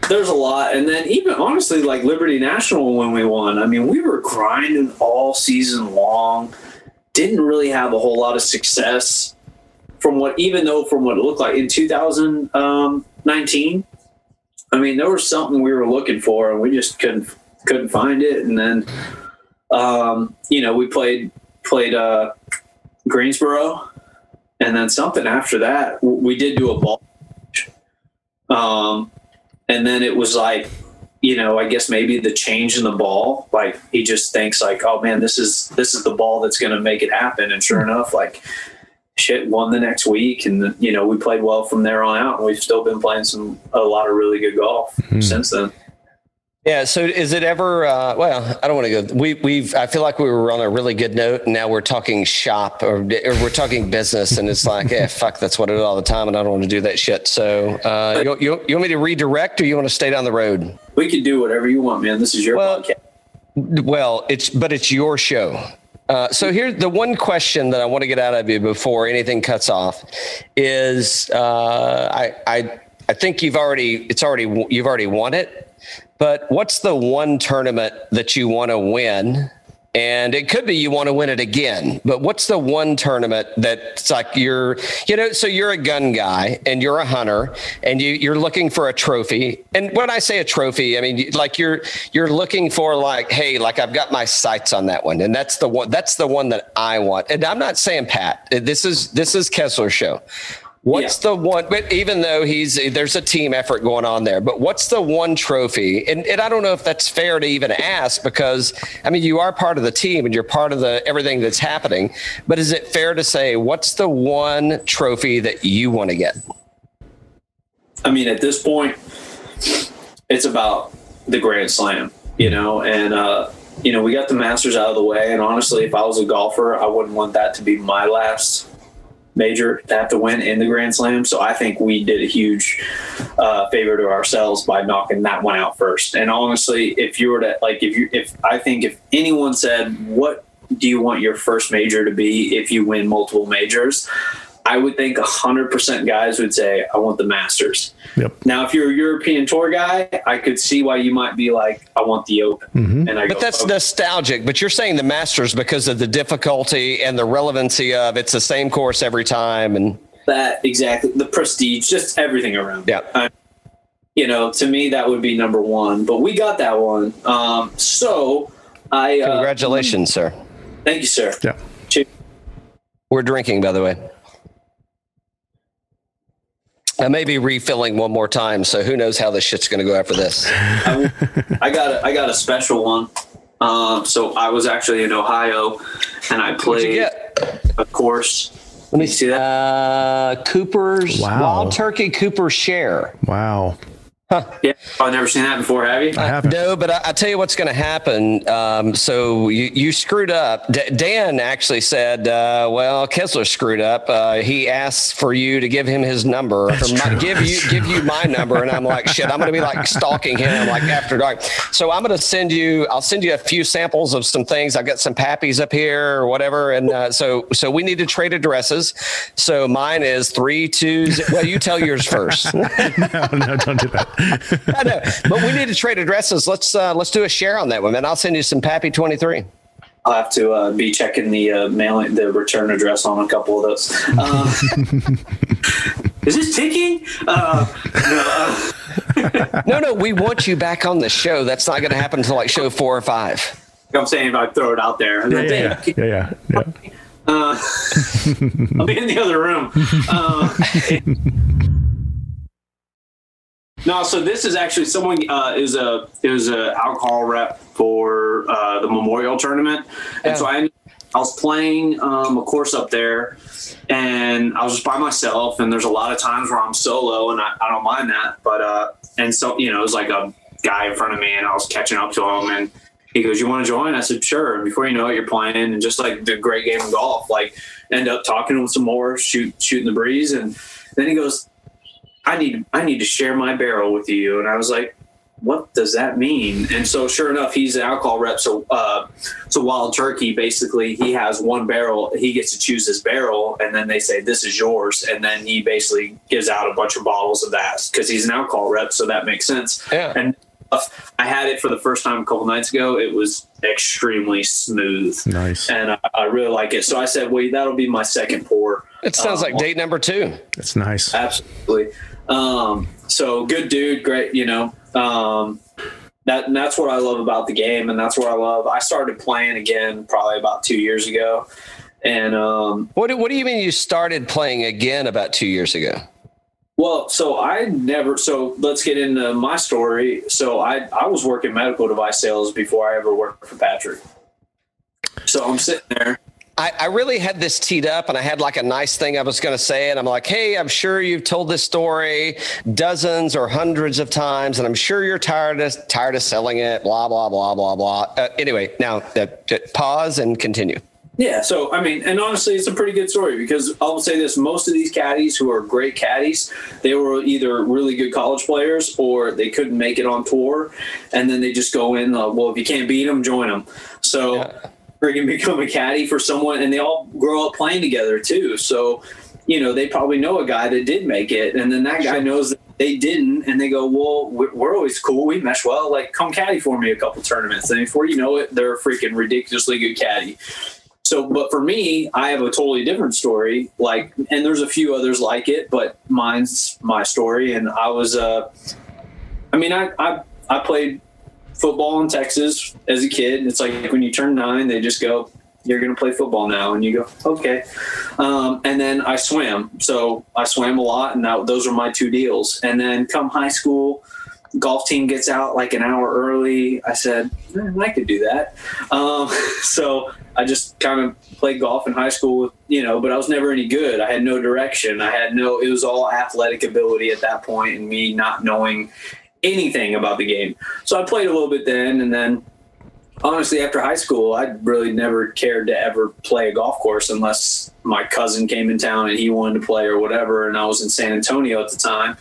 there's a lot, and then even honestly, like Liberty National when we won, I mean, we were grinding all season long. Didn't really have a whole lot of success from what, even though from what it looked like in 2019. I mean, there was something we were looking for, and we just couldn't couldn't find it. And then, um, you know, we played played uh, Greensboro, and then something after that. We did do a ball, um, and then it was like, you know, I guess maybe the change in the ball. Like he just thinks like, oh man, this is this is the ball that's going to make it happen. And sure enough, like shit won the next week and you know we played well from there on out. And we've still been playing some a lot of really good golf mm-hmm. since then. Yeah so is it ever uh, well i don't want to go we we've i feel like we were on a really good note and now we're talking shop or, or we're talking business and it's like yeah fuck that's what it is all the time and i don't want to do that shit. So uh, you, you, you want me to redirect or you want to stay down the road? We can do whatever you want man. This is your well, podcast. well it's but it's your show uh, so here's the one question that I want to get out of you before anything cuts off is uh, I, I I think you've already it's already you've already won it, but what's the one tournament that you want to win and it could be you want to win it again. But what's the one tournament that's like you're you know so you're a gun guy and you're a hunter and you you're looking for a trophy. And when i say a trophy i mean like you're you're looking for like hey like i've got my sights on that one. And that's the one that's the one that i want. And i'm not saying pat this is this is kessler show What's yeah. the one? But even though he's there's a team effort going on there, but what's the one trophy? And, and I don't know if that's fair to even ask because I mean you are part of the team and you're part of the everything that's happening. But is it fair to say what's the one trophy that you want to get? I mean, at this point, it's about the Grand Slam, you know, and uh, you know we got the Masters out of the way. And honestly, if I was a golfer, I wouldn't want that to be my last major to have to win in the Grand Slam. So I think we did a huge uh, favor to ourselves by knocking that one out first. And honestly, if you were to like, if you, if I think if anyone said, what do you want your first major to be if you win multiple majors? I would think 100% guys would say, I want the Masters. Yep. Now, if you're a European tour guy, I could see why you might be like, I want the Open. Mm-hmm. And I but go, that's okay. nostalgic. But you're saying the Masters because of the difficulty and the relevancy of it's the same course every time. And that exactly the prestige, just everything around. Yeah. You know, to me, that would be number one. But we got that one. Um, so I. Uh, Congratulations, uh, sir. Thank you, sir. Yeah. We're drinking, by the way. I may be refilling one more time, so who knows how this shit's going to go after this. I, I, got a, I got a special one. Um, so I was actually in Ohio, and I played a course. Let me see that. Uh, Cooper's wow. Wild Turkey Cooper Share. Wow. Yeah, I've never seen that before. Have you? I haven't. No, but I, I tell you what's going to happen. Um, so you, you screwed up. D- Dan actually said, uh, "Well, Kessler screwed up. Uh, he asked for you to give him his number, or my, true. give you give you my number." And I'm like, "Shit, I'm going to be like stalking him like after dark." So I'm going to send you. I'll send you a few samples of some things. I've got some pappies up here or whatever, and uh, so so we need to trade addresses. So mine is three two. z- Well, you tell yours first. no, no, don't do that. I know, but we need to trade addresses. Let's uh, let's do a share on that one, man. I'll send you some Pappy twenty three. I'll have to uh, be checking the uh, mailing, the return address on a couple of those. Uh, is this ticking? Uh, no, uh, No, no, we want you back on the show. That's not going to happen until like show four or five. I'm saying if I throw it out there, Yeah, yeah, yeah, yeah, yeah. Uh, I'll be in the other room. No, so this is actually someone uh, is a is a alcohol rep for uh, the Memorial Tournament, and so I I was playing um, a course up there, and I was just by myself. And there's a lot of times where I'm solo, and I, I don't mind that. But uh, and so you know, it was like a guy in front of me, and I was catching up to him, and he goes, "You want to join?" I said, "Sure." And before you know it, you're playing, and just like the great game of golf, like end up talking to him some more, shoot shooting the breeze, and then he goes, "I need I need to share my barrel with you," and I was like. What does that mean? And so, sure enough, he's an alcohol rep. So, uh, so Wild Turkey basically he has one barrel. He gets to choose his barrel, and then they say this is yours, and then he basically gives out a bunch of bottles of that because he's an alcohol rep. So that makes sense. Yeah. And uh, I had it for the first time a couple nights ago. It was extremely smooth, Nice. and I, I really like it. So I said, "Wait, that'll be my second pour." It sounds like date number two. That's nice. Absolutely. Um, so good dude, great. You know, um, that and that's what I love about the game, and that's what I love. I started playing again probably about two years ago, and um, What do, what do you mean you started playing again about two years ago? well, so I never. So let's get into my story. So I I was working medical device sales before I ever worked for Patrick. So I'm sitting there. I, I really had this teed up and I had like a nice thing I was going to say. And I'm like, hey, I'm sure you've told this story dozens or hundreds of times. And I'm sure you're tired of, tired of selling it, blah, blah, blah, blah, blah. Uh, anyway, now uh, uh, pause and continue. Yeah, so I mean, and honestly, it's a pretty good story because I'll say this: most of these caddies who are great caddies, they were either really good college players or they couldn't make it on tour, and then they just go in. Uh, well, if you can't beat them, join them. So, Yeah. Freaking become a caddy for someone, and they all grow up playing together too. So, you know, they probably know a guy that did make it, and then that guy knows that they didn't, and they go, "Well, we're, we're always cool. We mesh well. Like, come caddy for me a couple tournaments." And before you know it, they're a freaking ridiculously good caddy. So, but for me, I have a totally different story. Like, and there's a few others like it, but mine's my story. And I was, uh, I mean, I, I, I played football in Texas as a kid. It's like when you turn nine, they just go, you're going to play football now. And you go, okay. Um, and then I swam. So I swam a lot and that, those are my two deals. And then come high school, golf team gets out like an hour early. I said, "Eh, I could do that. Um, so I just kind of played golf in high school, you know, but I was never any good. I had no direction. I had no, it was all athletic ability at that point and me not knowing anything about the game. So I played a little bit then. And then honestly, after high school, I really never cared to ever play a golf course unless my cousin came in town and he wanted to play or whatever. And I was in San Antonio at the time.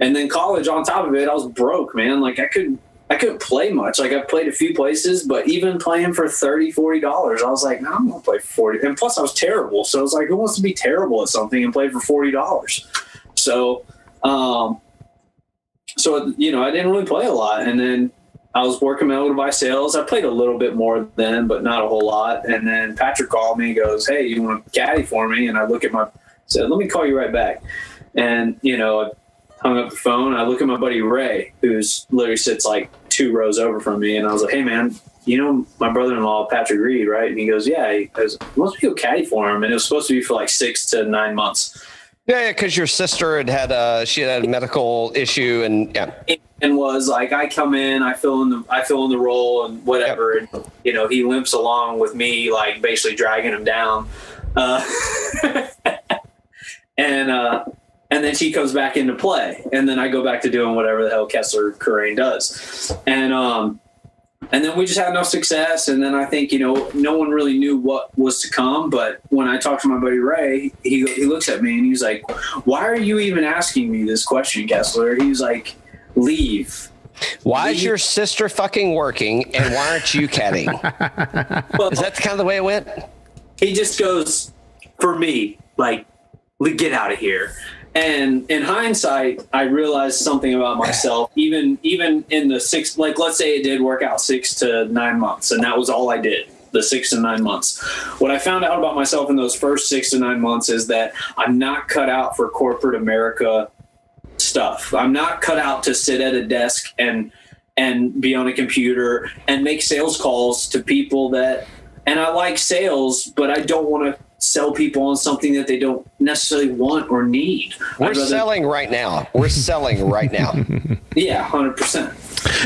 And then college on top of it, I was broke, man. Like I couldn't I couldn't play much. Like I played a few places, but even playing for 30 dollars, I was like, no, I'm gonna play 40. And plus I was terrible. So it's like, who wants to be terrible at something and play for forty dollars? So um so you know, I didn't really play a lot. And then I was working medical device sales. I played a little bit more then, but not a whole lot. And then Patrick called me and goes, Hey, you want to caddy for me? And I look at my said, Let me call you right back. And, you know, I hung up the phone. I look at my buddy Ray, who's literally sits like two rows over from me, and I was like, Hey man, you know my brother in law, Patrick Reed, right? And he goes, Yeah, he goes, Most people caddy for him, and it was supposed to be for like six to nine months. Yeah, yeah, because your sister had had a she had a medical issue, and yeah, and was like, I come in, I fill in the, I fill in the role and whatever, and you know, he limps along with me, like basically dragging him down, uh, and uh, and then she comes back into play, and then I go back to doing whatever the hell Kessler Karain does, and um, and then we just had no success, and then I think you know no one really knew what was to come. But when I talked to my buddy Ray, he he looks at me and he's like, "Why are you even asking me this question, Kessler?" He's like, "Leave." Why is your sister fucking working and why aren't you caddying? Well, Is that kind of the way it went? he just goes for me like "Le- get out of here and in hindsight i realized something about myself even even in the six like let's say it did work out six to nine months and that was all i did the six to nine months. What i found out about myself in those first six to nine months is that i'm not cut out for corporate america stuff. I'm not cut out to sit at a desk and and be on a computer and make sales calls to people that and I like sales, but I don't want to sell people on something that they don't necessarily want or need. We're I'd rather- selling right now. We're selling right now. yeah, hundred percent.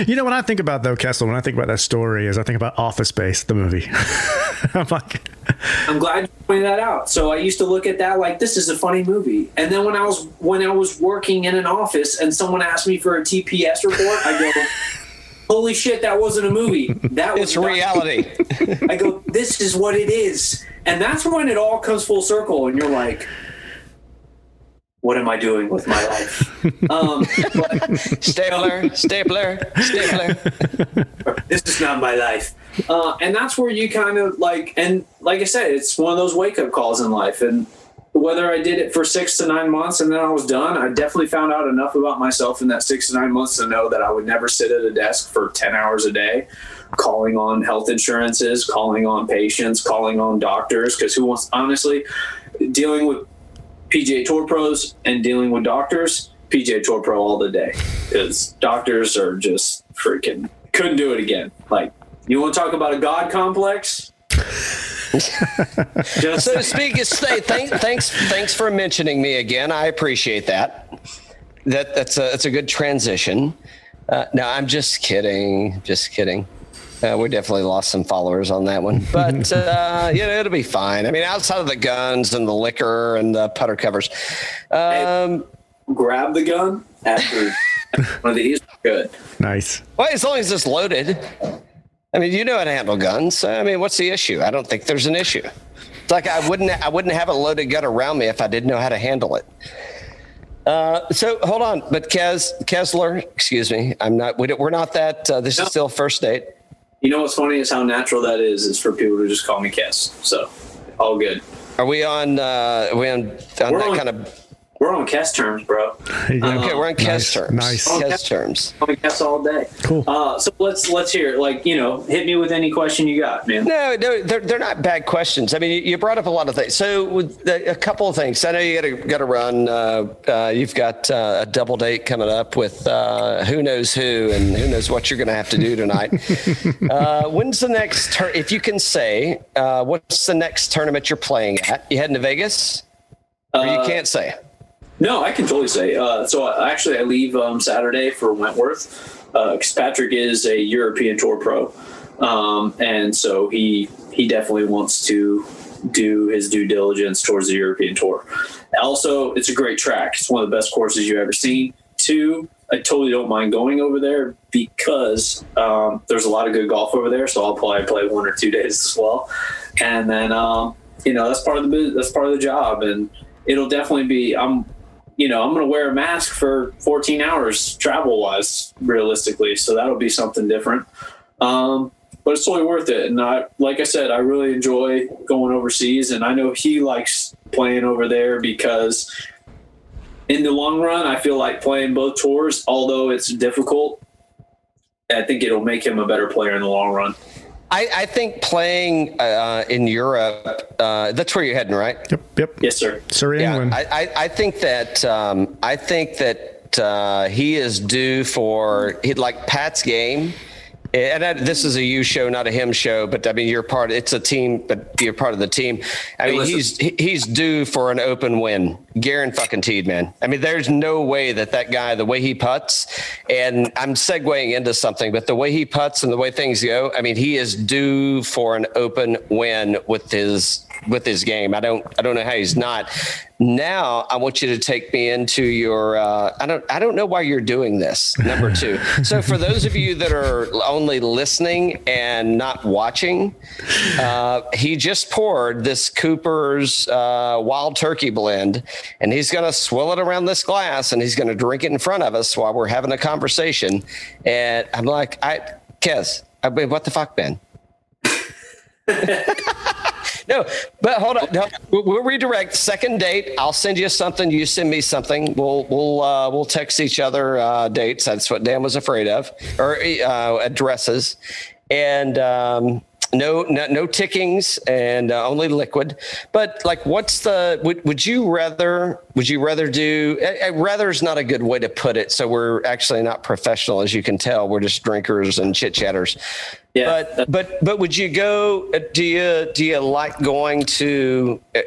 You know what I think about though, Kessel? When I think about that story, is I think about Office Space, the movie. I'm like, I'm glad you pointed that out. So I used to look at that like this is a funny movie, and then when I was when I was working in an office and someone asked me for a TPS report, I go. Holy shit, that wasn't a movie. That was It's reality. I go, this is what it is. And that's when it all comes full circle and you're like, what am I doing with my life? um, but Stapler, stapler, stapler. this is not my life. Uh, and that's where you kind of like, and like I said, it's one of those wake up calls in life. And whether I did it for six to nine months and then I was done, I definitely found out enough about myself in that six to nine months to know that I would never sit at a desk for 10 hours a day, calling on health insurances, calling on patients, calling on doctors. Because who wants, honestly, dealing with PGA Tour pros and dealing with doctors, PGA Tour pro all the day. Because doctors are just freaking, couldn't do it again. Like, you want to talk about a God complex? just So to speak, is stay, thank, thanks, thanks for mentioning me again. I appreciate that. That that's a that's a good transition. Uh, no, I'm just kidding. Just kidding. Uh, we definitely lost some followers on that one, but uh, you know it'll be fine. I mean, outside of the guns and the liquor and the putter covers, um, grab the gun after one of these. Good. nice. well, as long as it's loaded. I mean, you know how to handle guns. I mean, what's the issue? I don't think there's an issue. It's like I wouldn't I wouldn't have a loaded gun around me if I didn't know how to handle it. Uh, so hold on, but Kez Kessler, excuse me, I'm not. we We're not that. Uh, this No. is still first date. You know what's funny is how natural that is. Is for people to just call me Kess. So all good. Are we on? Uh, are we on, on We're that on- kind of? We're on Kess terms, bro. There you. Okay, we're on Kez nice, terms. nice. Kez terms. On Kess all day. Cool. Uh, so let's let's hear. it. Like you know, hit me with any question you got, man. No, no, they're, they're not bad questions. I mean, you- you brought up a lot of things. So, with the, a couple of things. I know you got to got to run. Uh, uh, you've got uh, a double date coming up with uh, who knows who, and who knows what you're going to have to do tonight. uh, when's the next? Tur- if you can say, uh, what's the next tournament you're playing at? You heading to Vegas? Or you can't say. No, I can totally say. Uh, so I, actually, I leave um, Saturday for Wentworth because Patrick is a European Tour pro, um, and so he he definitely wants to do his due diligence towards the European Tour. Also, it's a great track. It's one of the best courses you've ever seen. Two, I totally don't mind going over there because um, there's a lot of good golf over there. So I'll probably play one or two days as well, and then um, you know that's part of the that's part of the job, and it'll definitely be. I'm you know, I'm going to wear a mask for 14 hours travel wise, realistically. So that'll be something different. Um, but it's totally worth it. And I, like I said, I really enjoy going overseas. And I know he likes playing over there because in the long run, I feel like playing both tours, although it's difficult, I think it'll make him a better player in the long run. I, I think playing uh, in Europe, uh, that's where you're heading, right? Yep, yep. Yes, sir. Surrey, Yeah, England. I, I, I think that um, I think that uh, he is due for he'd like Pat's game. And I, this is a you show, not a him show. But I mean, you're part. It's a team, but you're part of the team. I Hey, mean, listen. he's he's due for an open win. Garen fucking Teed, man. I mean, there's no way that that guy, the way he puts, and I'm segueing into something, but the way he puts and the way things go, I mean, he is due for an open win with his with his game. I don't I don't know how he's not. Now I want you to take me into your. Uh, I don't I don't know why you're doing this. Number two. so for those of you that are only listening and not watching, uh, he just poured this Cooper's uh, Wild Turkey blend, and he's going to swill it around this glass, and he's going to drink it in front of us while we're having a conversation. And I'm like, I, Kez, I what the fuck, Ben? no, but hold on. No, we'll, we'll redirect. Second date. I'll send you something. You send me something. We'll we'll uh, we'll text each other uh, dates. That's what Dan was afraid of, or uh, addresses, and. Um, no, no, no tickings and uh, only liquid. But like, what's the? Would, would you rather? Would you rather do? Uh, uh, rather is not a good way to put it. So we're actually not professional, as you can tell. We're just drinkers and chit chatters. Yeah. But but but would you go? uh, Do you do you like going to? uh,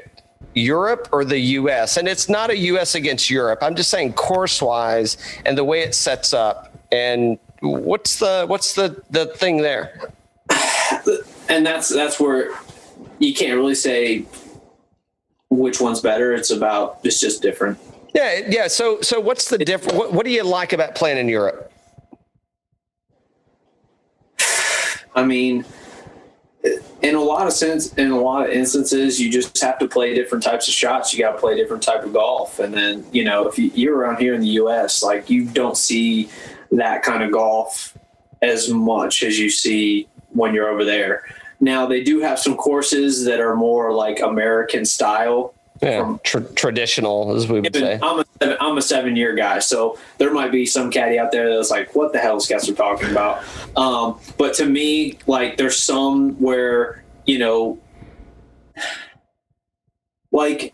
Europe or the US? And it's not a US against Europe. I'm just saying course wise and the way it sets up. And what's the what's the the thing there? and that's that's where you can't really say which one's better. It's about it's just different. Yeah, yeah. So, so what's the difference? What, what do you like about playing in Europe? I mean, in a lot of sense, in a lot of instances, you just have to play different types of shots. You got to play different type of golf, and then you know if you, you're around here in the U.S., like you don't see that kind of golf as much as you see when you're over there. Now they do have some courses that are more like American style. Yeah, tr- traditional, as we would say. I'm a seven, I'm a seven year guy, so there might be some caddy out there that's like, "What the hell is guys are talking about?" Um, but to me, like, there's some where you know, like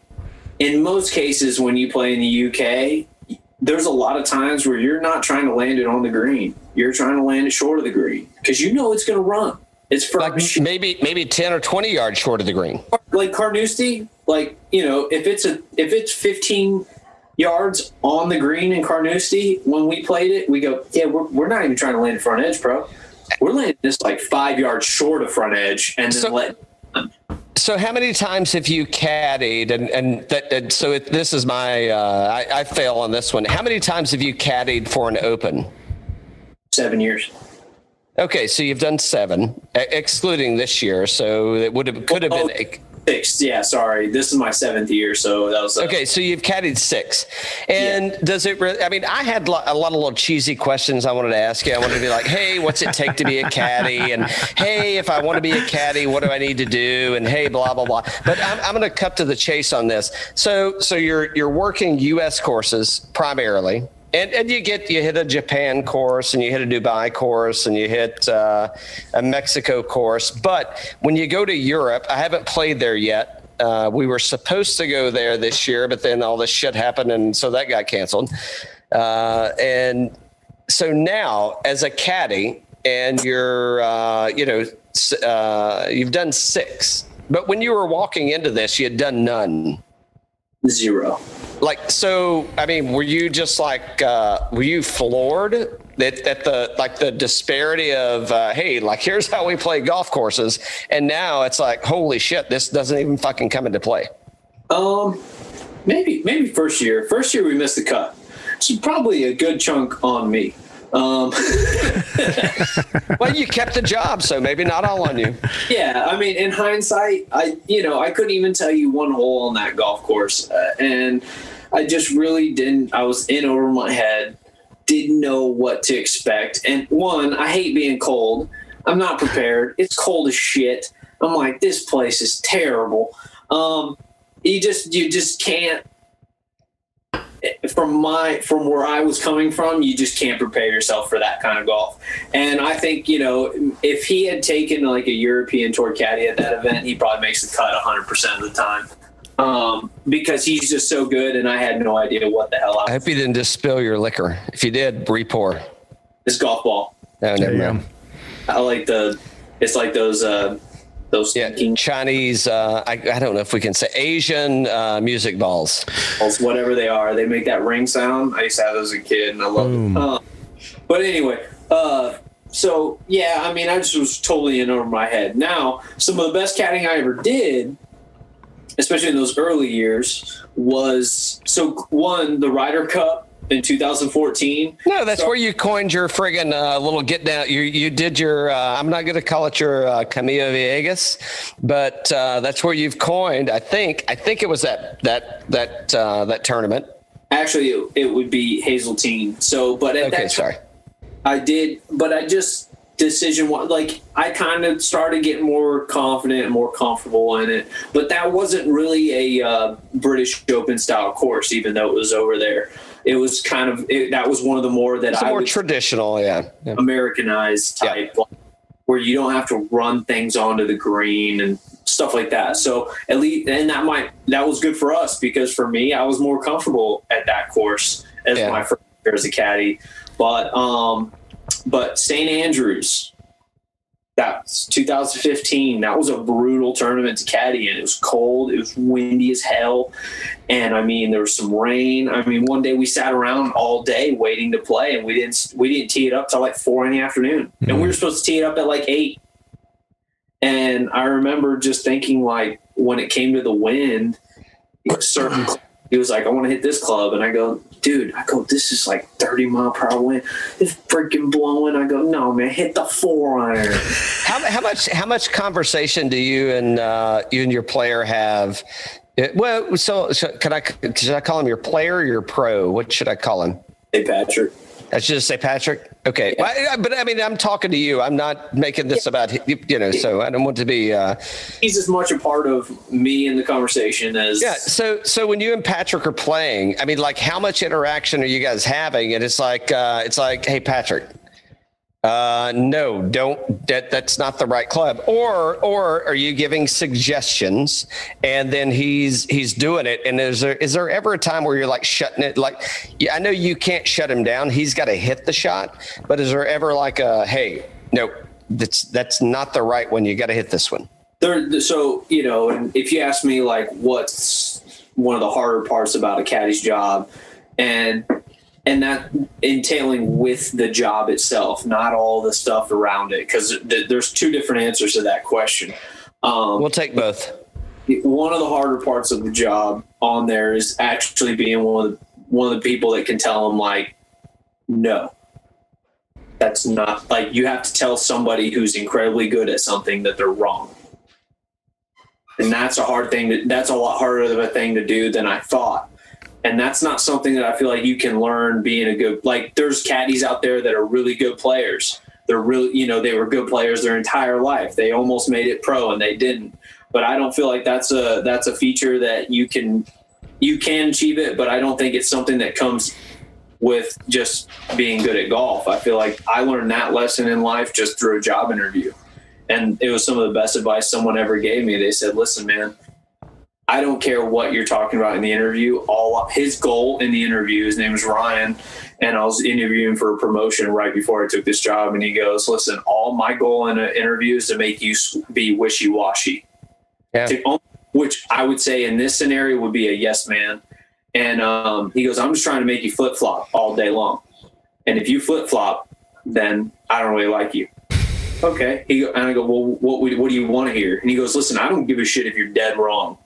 in most cases when you play in the UK, there's a lot of times where you're not trying to land it on the green. You're trying to land it short of the green because you know it's going to run. It's from Like maybe maybe ten or twenty yards short of the green. like Carnoustie, like you know, if it's a if it's 15 yards on the green in Carnoustie, when we played it, we go, yeah, we're, we're not even trying to land front edge, bro. We're landing this like five yards short of front edge, and then So- let. So, how many times have you caddied? And and that and so it, this is my uh, I, I fail on this one. How many times have you caddied for an open? Seven years. Okay, so you've done seven, e- excluding this year. So it would have could have Oh, been. Six. Yeah, sorry. This is my seventh year, so that was uh, Okay, so you've caddied six, and does it? Re- I mean, I had lo- a lot of little cheesy questions I wanted to ask you. I wanted to be like, "Hey, what's it take to be a caddy?" And "Hey, if I want to be a caddy, what do I need to do?" And "Hey, blah blah blah." But I'm, I'm going to cut to the chase on this. So, so you're you're working U.S. courses primarily. And, and you get you hit a Japan course and you hit a Dubai course and you hit uh, a Mexico course. But when you go to Europe, I haven't played there yet. Uh, we were supposed to go there this year, but then all this shit happened, and so that got canceled. Uh, and so now, as a caddy, and you're, uh, you know, uh, you've done six, but when you were walking into this, you had done none. Zero. Like, so, I mean, were you just like, uh, were you floored that, that the, like the disparity of, uh, hey, like, here's how we play golf courses. And now it's like, holy shit, this doesn't even fucking come into play. Um, maybe maybe first year. First year we missed the cut. So probably a good chunk on me. Um, Well, you kept the job, so maybe not all on you. yeah, I mean, in hindsight, I you know I couldn't even tell you one hole on that golf course, uh, and I just really didn't. I was in over my head, didn't know what to expect. And one, I hate being cold. I'm not prepared. It's cold as shit. I'm like, this place is terrible. Um, you just you just can't from my from where I was coming from, you just can't prepare yourself for that kind of golf. And I think you know if he had taken like a European Tour caddy at that event, he probably makes the cut 100 percent of the time um, because he's just so good. And I had no idea what the hell I I hope you didn't just spill your liquor. If you did, repour. This golf ball, No, never mind. I like the. It's like those uh, those Yeah, thinking Chinese. Uh, I, I don't know if we can say Asian uh, music balls. whatever they are. They make that ring sound. I used to have those as a kid, and I love Boom. it. Uh, but anyway, uh, so yeah, I mean, I just was totally in over my head. Now, some of the best caddying I ever did, especially in those early years, was so one the Ryder Cup in 2014. No, that's So- where you coined your friggin' uh, little get down. You you did your. Uh, I'm not going to call it your uh, Camilo Villegas, but uh, that's where you've coined. I think. I think it was that that that uh, that tournament. Actually, it, it would be Hazeltine. So, but at Okay, that sorry. I did, but I just decision one like I kind of started getting more confident and more comfortable in it. But that wasn't really a uh, British Open style course, even though it was over there. It was kind of it, that was one of the more that It's I more traditional, yeah. yeah. Americanized Yeah. type, where you don't have to run things onto the green and stuff like that. So at least, and that might that was good for us because for me, I was more comfortable at that course as Yeah. my first year as a caddy. But um, but St Andrews, that's 2015. That was a brutal tournament to caddy in. It was cold. It was windy as hell. And I mean, there was some rain. I mean, one day we sat around all day waiting to play, and we didn't we didn't tee it up till like four in the afternoon, and we were hmm. supposed to tee it up at like eight. And I remember just thinking, like, when it came to the wind, certain he was like, "I want to hit this club," and I go, "Dude, I go, this is like 30 mile per hour wind. It's freaking blowing." I go, "No, man, hit the four iron." How, how much how much conversation do you and uh, you and your player have? It, well, so, so can I should I call him your player or your pro? What should I call him? Hey, Patrick. I should just say Patrick. Okay, Well, I- but I mean, I'm talking to you. I'm not making this about you you know. So I don't want to be. Uh, He's as much a part of me in the conversation as yeah. So so when you and Patrick are playing, I mean, like, how much interaction are you guys having? And it's like uh, it's like, hey, Patrick. Uh, no, don't. That that's not the right club. Or or are you giving suggestions and then he's he's doing it? And is there is there ever a time where you're like shutting it? Like, yeah, I know you can't shut him down. He's got to hit the shot. But is there ever like a hey, no, that's that's not the right one. You got to hit this one. there so you know and if you ask me like what's one of the harder parts about a caddy's job and and that entailing with the job itself not all the stuff around it because th- there's two different answers to that question. Um, We'll take both. one of the harder parts of the job on there is actually being one of the, one of the people that can tell them like no. That's not like you have to tell somebody who's incredibly good at something that they're wrong. And that's a hard thing to, that's a lot harder of a thing to do than i thought and that's not something that i feel like you can learn being a good like there's caddies out there that are really good players. They're really you know they were good players their entire life. They almost made it pro and they didn't. But i don't feel like that's a that's a feature that you can you can achieve it but i don't think it's something that comes with just being good at golf. I feel like i learned that lesson in life just through a job interview. And it was some of the best advice someone ever gave me. They said listen man I don't care what you're talking about in the interview. All his goal in the interview, his name is Ryan, and I was interviewing for a promotion right before I took this job. And he goes, "Listen, all my goal in an interview is to make you be wishy washy." Yeah. Which I would say in this scenario would be a yes man. And um, he goes, "I'm just trying to make you flip flop all day long. And if you flip flop, then I don't really like you." Okay. He and I go, "Well, what what do you want to hear?" And he goes, "Listen, I don't give a shit if you're dead wrong."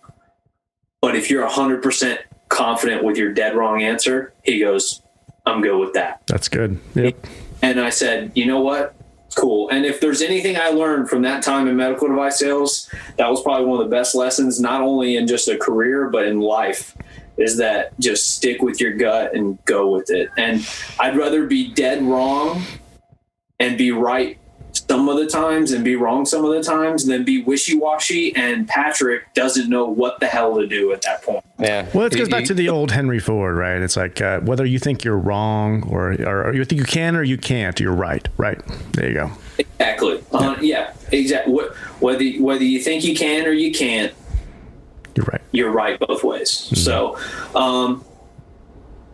But if you're 100% confident with your dead wrong answer, he goes, I'm good with that. That's good. Yep. And I said, you know what? Cool. And if there's anything I learned from that time in medical device sales, that was probably one of the best lessons, not only in just a career, but in life, is that just stick with your gut and go with it. And I'd rather be dead wrong and be right some of the times and be wrong some of the times and then be wishy-washy and Patrick doesn't know what the hell to do at that point. Yeah. Well, it goes back to the old Henry Ford, right? It's like uh, whether you think you're wrong or, or you think you can or you can't, you're right. Right. There you go. Exactly. Uh, yeah, exactly. Whether whether you think you can or you can't, You're right. you're right both ways. Mm-hmm. So, um,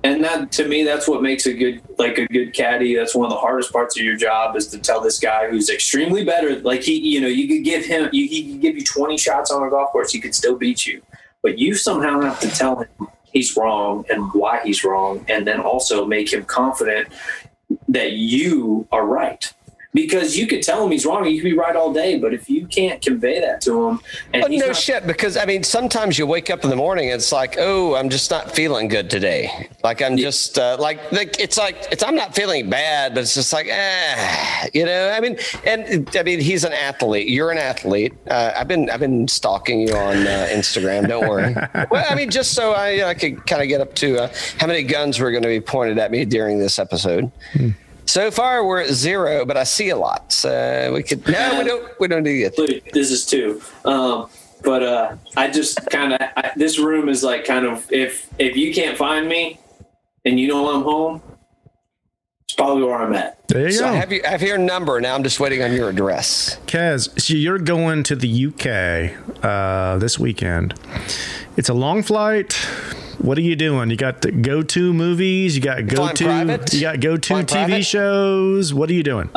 and that to me that's what makes a good like a good caddy. That's one of the hardest parts of your job is to tell this guy who's extremely better. Like he you know you could give him you, he could give you 20 shots on a golf course he could still beat you. But you somehow have to tell him he's wrong and why he's wrong and then also make him confident that you are right because you could tell him he's wrong. He could be right all day, but if you can't convey that to him, and But no not- shit, because I mean, sometimes you wake up in the morning, and it's like, oh, I'm just not feeling good today. Like I'm just uh, like, like it's like it's I'm not feeling bad, but it's just like, eh, you know. I mean, and I mean, he's an athlete. You're an athlete. Uh, I've been I've been stalking you on uh, Instagram. Don't worry. well, I mean, just so I, I could kind of get up to uh, how many guns were going to be pointed at me during this episode. So far, we're at zero, but I see a lot. So we could no, we don't. We don't need it. This is two. Um, but uh, I just kind of this room is like kind of if if you can't find me and you know I'm home, it's probably where I'm at. There you So go. I have, you, I have your number. Now I'm just waiting on your address. Kaz, so you're going to the UK uh, this weekend. It's a long flight. What are you doing? You got the go-to movies. You got go-to. You got go-to Flying TV private? shows. What are you doing?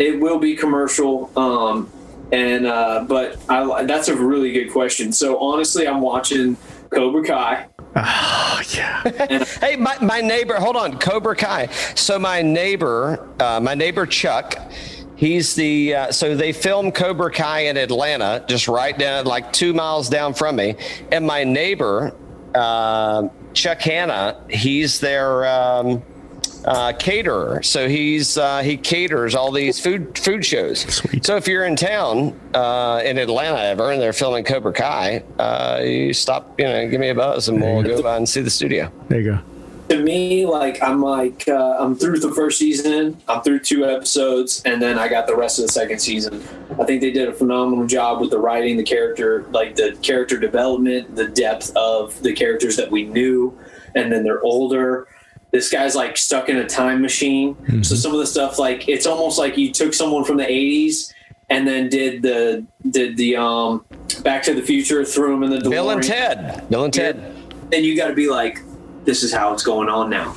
It will be commercial. Um, and uh, but I, that's a really good question. So honestly, I'm watching Cobra Kai. Oh yeah. Hey, my, my neighbor, hold on, Cobra Kai. So my neighbor, uh, my neighbor Chuck, he's the uh, so they filmed Cobra Kai in Atlanta, just right down like two miles down from me, and my neighbor uh, Chuck Hanna, he's their. Um, uh, caterer, so he's uh, he caters all these food food shows. Sweet. So if you're in town uh, in Atlanta ever, and they're filming Cobra Kai, uh, you stop, you know, give me a buzz, and we'll go by and see the studio. There you go. To me, like I'm like uh, I'm through the first season. I'm through two episodes, and then I got the rest of the second season. I think they did a phenomenal job with the writing, the character, like the character development, the depth of the characters that we knew, and then they're older. This guy's like stuck in a time machine. So some of the stuff, like it's almost like you took someone from the '80s and then did the did the um Back to the Future, threw him in the Bill and Ted. Bill and Ted. then you got to be like, this is how it's going on now.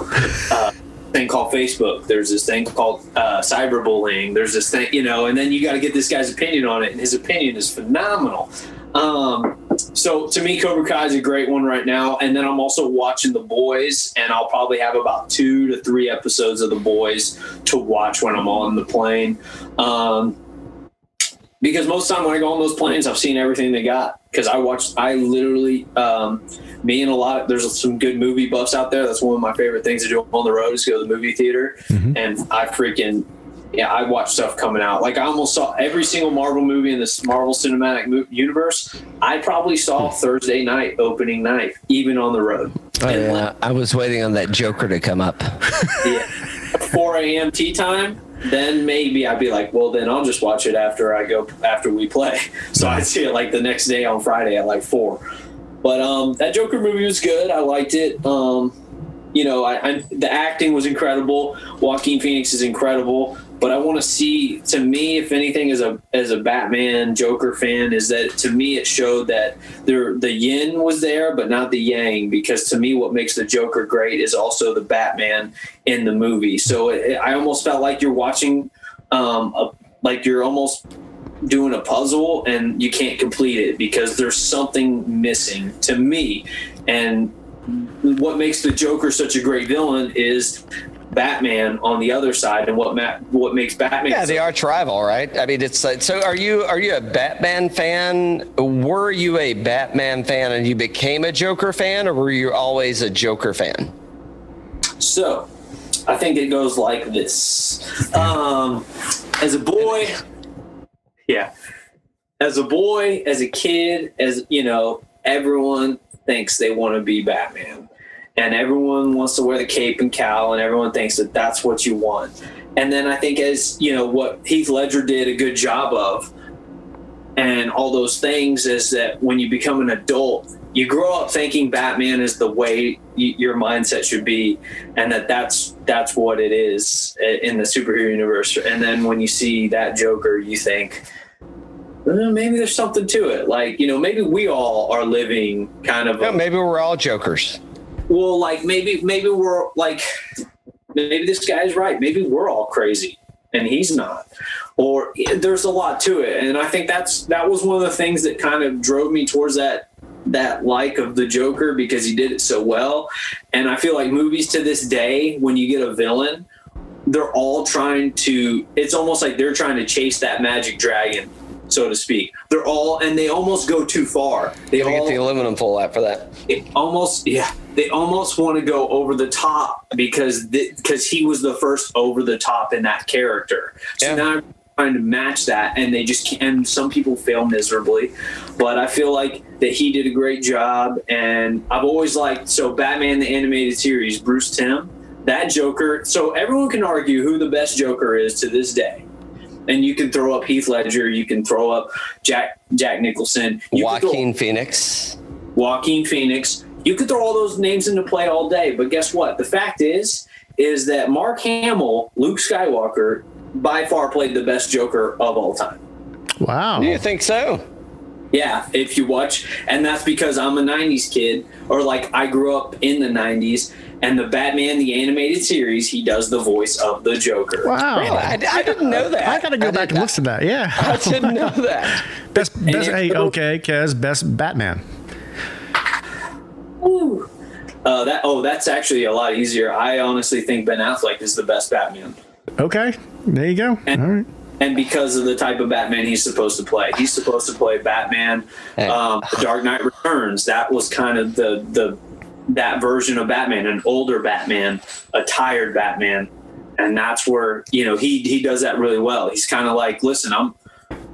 Uh, thing called Facebook. There's this thing called uh, cyberbullying. There's this thing, you know, and then you got to get this guy's opinion on it, and his opinion is phenomenal. Um, so to me, Cobra Kai is a great one right now. And then I'm also watching The Boys, and I'll probably have about two to three episodes of The Boys to watch when I'm on the plane. Um, because most time when I go on those planes, I've seen everything they got. Because I watched, I literally, um, me and a lot of there's some good movie buffs out there. That's one of my favorite things to do on the road is go to the movie theater, and I freaking yeah, I watch stuff coming out. Like I almost saw every single Marvel movie in this Marvel Cinematic Universe. I probably saw Thursday night opening night, even on the road. And like, I was waiting on that Joker to come up. yeah, 4 a.m. tea time. Then maybe I'd be like, well, then I'll just watch it after I go after we play. So I'd see it like the next day on Friday at like four. But um, that Joker movie was good. I liked it. Um, you know, I, I, the acting was incredible. Joaquin Phoenix is incredible. But I want to see, to me, if anything, as a as a Batman Joker fan, is that to me it showed that there the yin was there, but not the yang. Because to me, what makes the Joker great is also the Batman in the movie. So it, I almost felt like you're watching, um, a, like you're almost doing a puzzle and you can't complete it because there's something missing to me. And what makes the Joker such a great villain is Batman on the other side, and what ma- what makes Batman. Yeah, they are rival, right? I mean, it's like, so. Are you are you a Batman fan? Were you a Batman fan and you became a Joker fan, or were you always a Joker fan? So, I think it goes like this. Um, as a boy, yeah, as a boy, as a kid, as you know, everyone thinks they want to be Batman, and everyone wants to wear the cape and cowl, and everyone thinks that that's what you want. And then I think, as you know, what Heath Ledger did a good job of, and all those things, is that when you become an adult, you grow up thinking Batman is the way y- your mindset should be, and that that's that's what it is in the superhero universe. And then when you see that Joker, you think. "Eh, Maybe there's something to it. Like, you know, maybe we all are living kind of a maybe we're all Jokers. Well, like maybe maybe we're like maybe this guy's right. Maybe we're all crazy and he's not. Or there's a lot to it, and I think that's that was one of the things that kind of drove me towards that that like of the Joker because he did it so well. And I feel like movies to this day, when you get a villain, they're all trying to. It's almost like they're trying to chase that magic dragon, so to speak. They're all and they almost go too far. They all get the aluminum foil out for that. it almost yeah they almost want to go over the top because because he was the first over the top in that character so Yeah. now I'm trying to match that and they just can't and some people fail miserably but i feel like that he did a great job and i've always liked so batman the animated series bruce timm that joker so everyone can argue who the best joker is to this day and you can throw up Heath Ledger, you can throw up Jack Jack Nicholson, you can throw- Joaquin Phoenix. Joaquin Phoenix. You could throw all those names into play all day, but guess what? The fact is, is that Mark Hamill, Luke Skywalker, by far played the best Joker of all time. Wow. Do you think so? Yeah, if you watch, and that's because I'm a '90s kid, or like I grew up in the '90s, and the Batman the animated series, he does the voice of the Joker. Wow. Really? I, I didn't know that. I gotta go did back and not- listen to that. Yeah. I didn't know that. Best, best. it- Hey, okay, Kez, best Batman. Woo. Uh, that oh, that's actually a lot easier. I honestly think Ben Affleck is the best Batman. Okay, there you go. And- All right. and because of the type of Batman he's supposed to play. He's supposed to play Batman, um, The Dark Knight Returns. That was kind of the the that version of Batman, an older Batman, a tired Batman, and that's where you know he he does that really well. He's kind of like, listen, I'm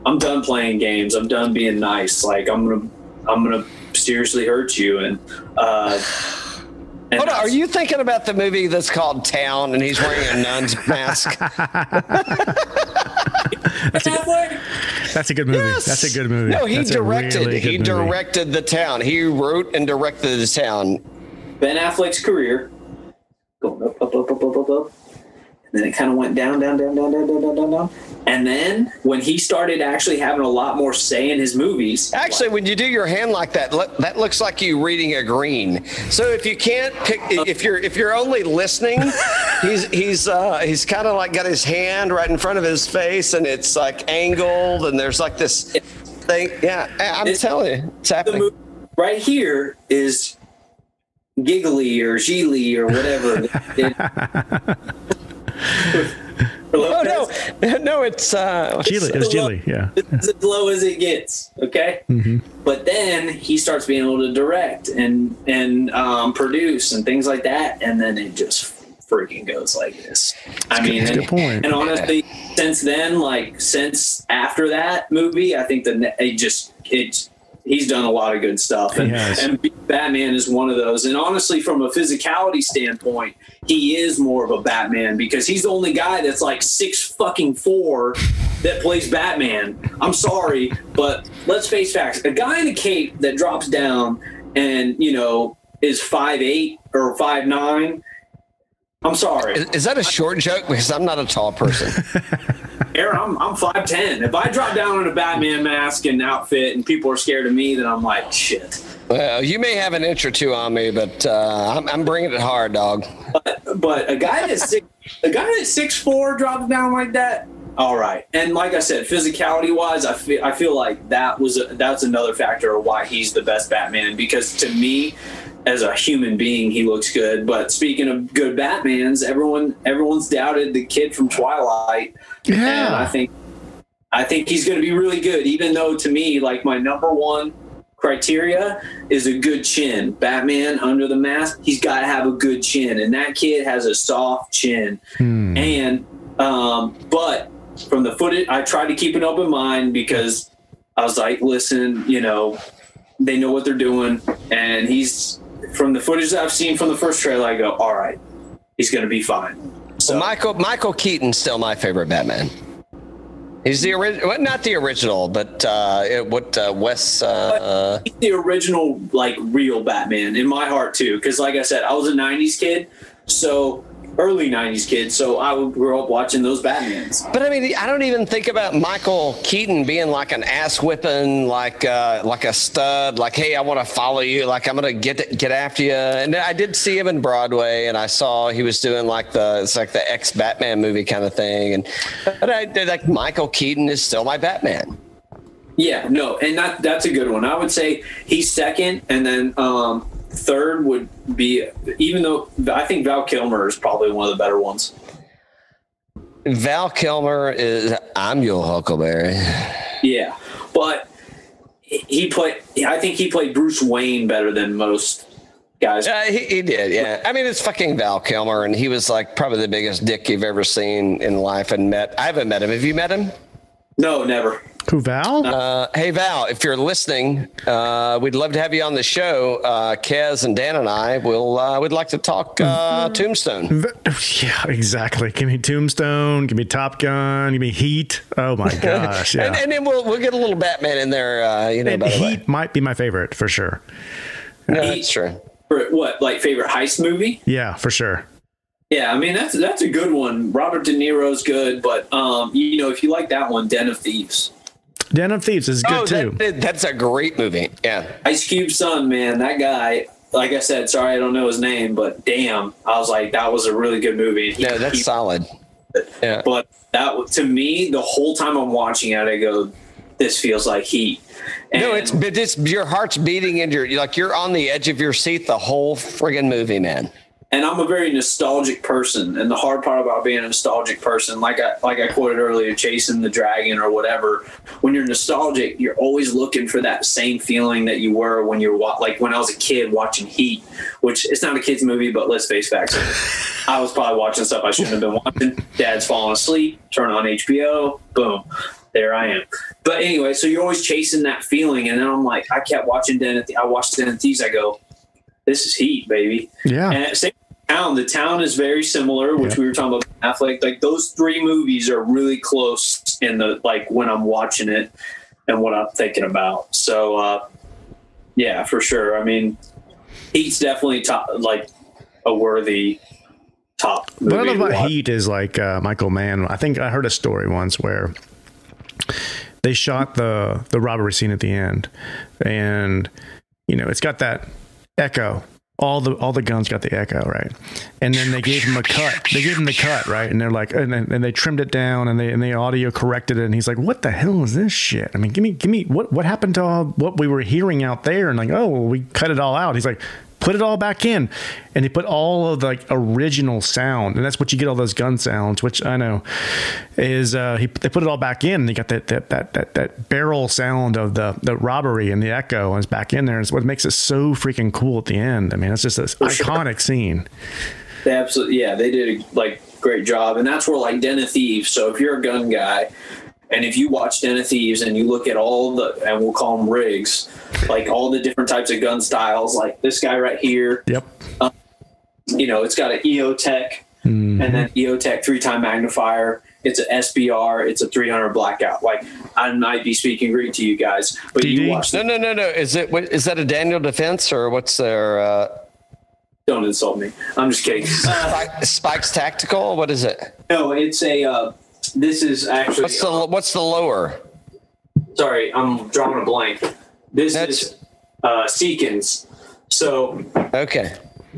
I'm done playing games. I'm done being nice. Like I'm gonna I'm gonna seriously hurt you and. uh and Hold on, are you thinking about the movie that's called Town and he's wearing a nun's mask? That's a good movie. Yes. That's a good movie. No, he That's directed. really he movie. directed the town. He wrote and directed the town. Ben Affleck's career going up, up, up, up, up, up, up. And then it kind of went down, down, down, down, down, down, down, down, down. And then when he started actually having a lot more say in his movies, Actually, when you do your hand like that, look, that looks like you reading a green. So if you can't pick, if you're if you're only listening, he's he's uh, he's kind of like got his hand right in front of his face, and it's like angled, and there's like this thing. Yeah, I'm telling you, it's happening. right here is giggly or Geely or whatever. Oh no, no, it's uh, Gilly, it was Gilly. Yeah. It's as low as it gets. Okay, but then he starts being able to direct and and um, produce and things like that, and then it just freaking goes like this. I mean, that's and, good point. and honestly, since then, like since after that movie, I think that it just it he's done a lot of good stuff, and, and Batman is one of those. And honestly, from a physicality standpoint, he is more of a Batman because he's the only guy that's like six fucking four that plays Batman. I'm sorry, but let's face facts. A guy in a cape that drops down and you know is five eight or five nine. I'm sorry, Is, is that a short joke? Because I'm not a tall person. Aaron. I'm I'm five ten. If I drop down in a Batman mask and outfit and people are scared of me, then I'm like shit. well, you may have an inch or two on me, but uh, I'm, I'm bringing it hard, dog. But but a guy that's six, a guy that's six four drops down like that. All right, and like I said, physicality wise, I feel I feel like that was a, that's another factor of why he's the best Batman. Because to me, as a human being, he looks good. But speaking of good Batmans, everyone everyone's doubted the kid from Twilight, and I think I think he's going to be really good. Even though to me, like my number one criteria is a good chin. Batman under the mask, he's got to have a good chin, and that kid has a soft chin. And um, but from the footage, I tried to keep an open mind because I was like, listen, you know, they know what they're doing, and he's from the footage that I've seen from the first trailer. I go, all right, he's going to be fine. So Michael Michael Keaton's still my favorite Batman. He's the original, well, not the original, but uh, it- what uh, Wes. Uh, he's the original like real Batman in my heart too. Because like I said, I was a '90s kid, so early '90s kid, so I would grow up watching those Batmans. But I mean, I don't even think about Michael Keaton being like an ass whipping, like uh, like a stud. Like, hey, I want to follow you. Like, I'm gonna get get after you. And I did see him in Broadway, and I saw he was doing like the it's like the ex Batman movie kind of thing. And but I did like Michael Keaton is still my Batman. Yeah, no, and that that's a good one. I would say he's second, and then um, third would be even though I think Val Kilmer is probably one of the better ones. Val Kilmer is I'm your Huckleberry. Yeah, but he played. I think he played Bruce Wayne better than most guys. Yeah, he, he did. Yeah, I mean, it's fucking Val Kilmer, and he was like probably the biggest dick you've ever seen in life and met. I haven't met him. Have you met him? No, never. Who Val? Uh, hey Val, if you're listening, uh, we'd love to have you on the show. Uh, Kez and Dan and I will. Uh, we'd like to talk uh, Tombstone. yeah, exactly. Give me Tombstone. Give me Top Gun. Give me Heat. Oh my gosh! Yeah. and, and then we'll we'll get a little Batman in there. Uh, you know, And by the way. Heat might be my favorite for sure. No, that's true. For what, like favorite heist movie? Yeah, for sure. Yeah, I mean that's that's a good one. Robert De Niro's good, but um, you know if you like that one, Den of Thieves. Den of Thieves is good oh, too. that- that's a great movie. Yeah. Ice Cube's son, man, that guy. Like I said, sorry I don't know his name, but damn, I was like that was a really good movie. He- No, that's he- solid. Yeah. But that to me, the whole time I'm watching it, I go, "This feels like Heat." And No, it's but it's your heart's beating and you're like you're on the edge of your seat the whole friggin' movie, man. And I'm a very nostalgic person. And the hard part about being a nostalgic person, like I like I quoted earlier, chasing the dragon or whatever. When you're nostalgic, you're always looking for that same feeling that you were when you're like when I was a kid watching Heat, which it's not a kids movie, but let's face facts. I was probably watching stuff I shouldn't have been watching. Dad's falling asleep. Turn on HBO. Boom. There I am. But anyway, so you're always chasing that feeling, and then I'm like, I kept watching Den. I watched Den of Thieves. I go, this is Heat, baby. Yeah. And same town. The town is very similar, which Yeah. we were talking about. Affleck. Like those three movies are really close in the like when I'm watching it and what I'm thinking about. So uh, yeah, for sure. I mean, Heat's definitely top, like a worthy top. What I movie love about. Heat is like uh, Michael Mann. I think I heard a story once where they shot the the robbery scene at the end, and you know it's got that echo. All the all the guns got the echo right, and then they gave him a cut. They gave him the cut right, and they're like, and then and they trimmed it down, and they and they audio corrected it, and he's like, "What the hell is this shit?" I mean, give me give me what what happened to all what we were hearing out there, and like, oh, well, we cut it all out. He's like, put it all back in. And they put all of the like original sound. And that's what you get all those gun sounds which i know is uh he they put it all back in. You got that that that that, that barrel sound of the the robbery and the echo and it's back in there. And it's what makes it so freaking cool at the end. I mean it's just this iconic scene. They absolutely, yeah, they did a like great job, and that's where like Den of Thieves. So if you're a gun guy, and if you watch Den of Thieves and you look at all the, and we'll call them rigs, like all the different types of gun styles, like this guy right here, yep you know, it's got an EOTech and then EOTech three time magnifier. It's an SBR. It's a 300 blackout. Like I might be speaking Greek to you guys, but DD? you watch. No, no, no, no. Is it what- is that a Daniel Defense or what's their uh, Don't insult me. I'm just kidding. Uh, Spikes Tactical? What is it? no, it's a. Uh, this is actually. What's the what's the lower? sorry, I'm drawing a blank. This That's- is uh, Seekins. So, Okay.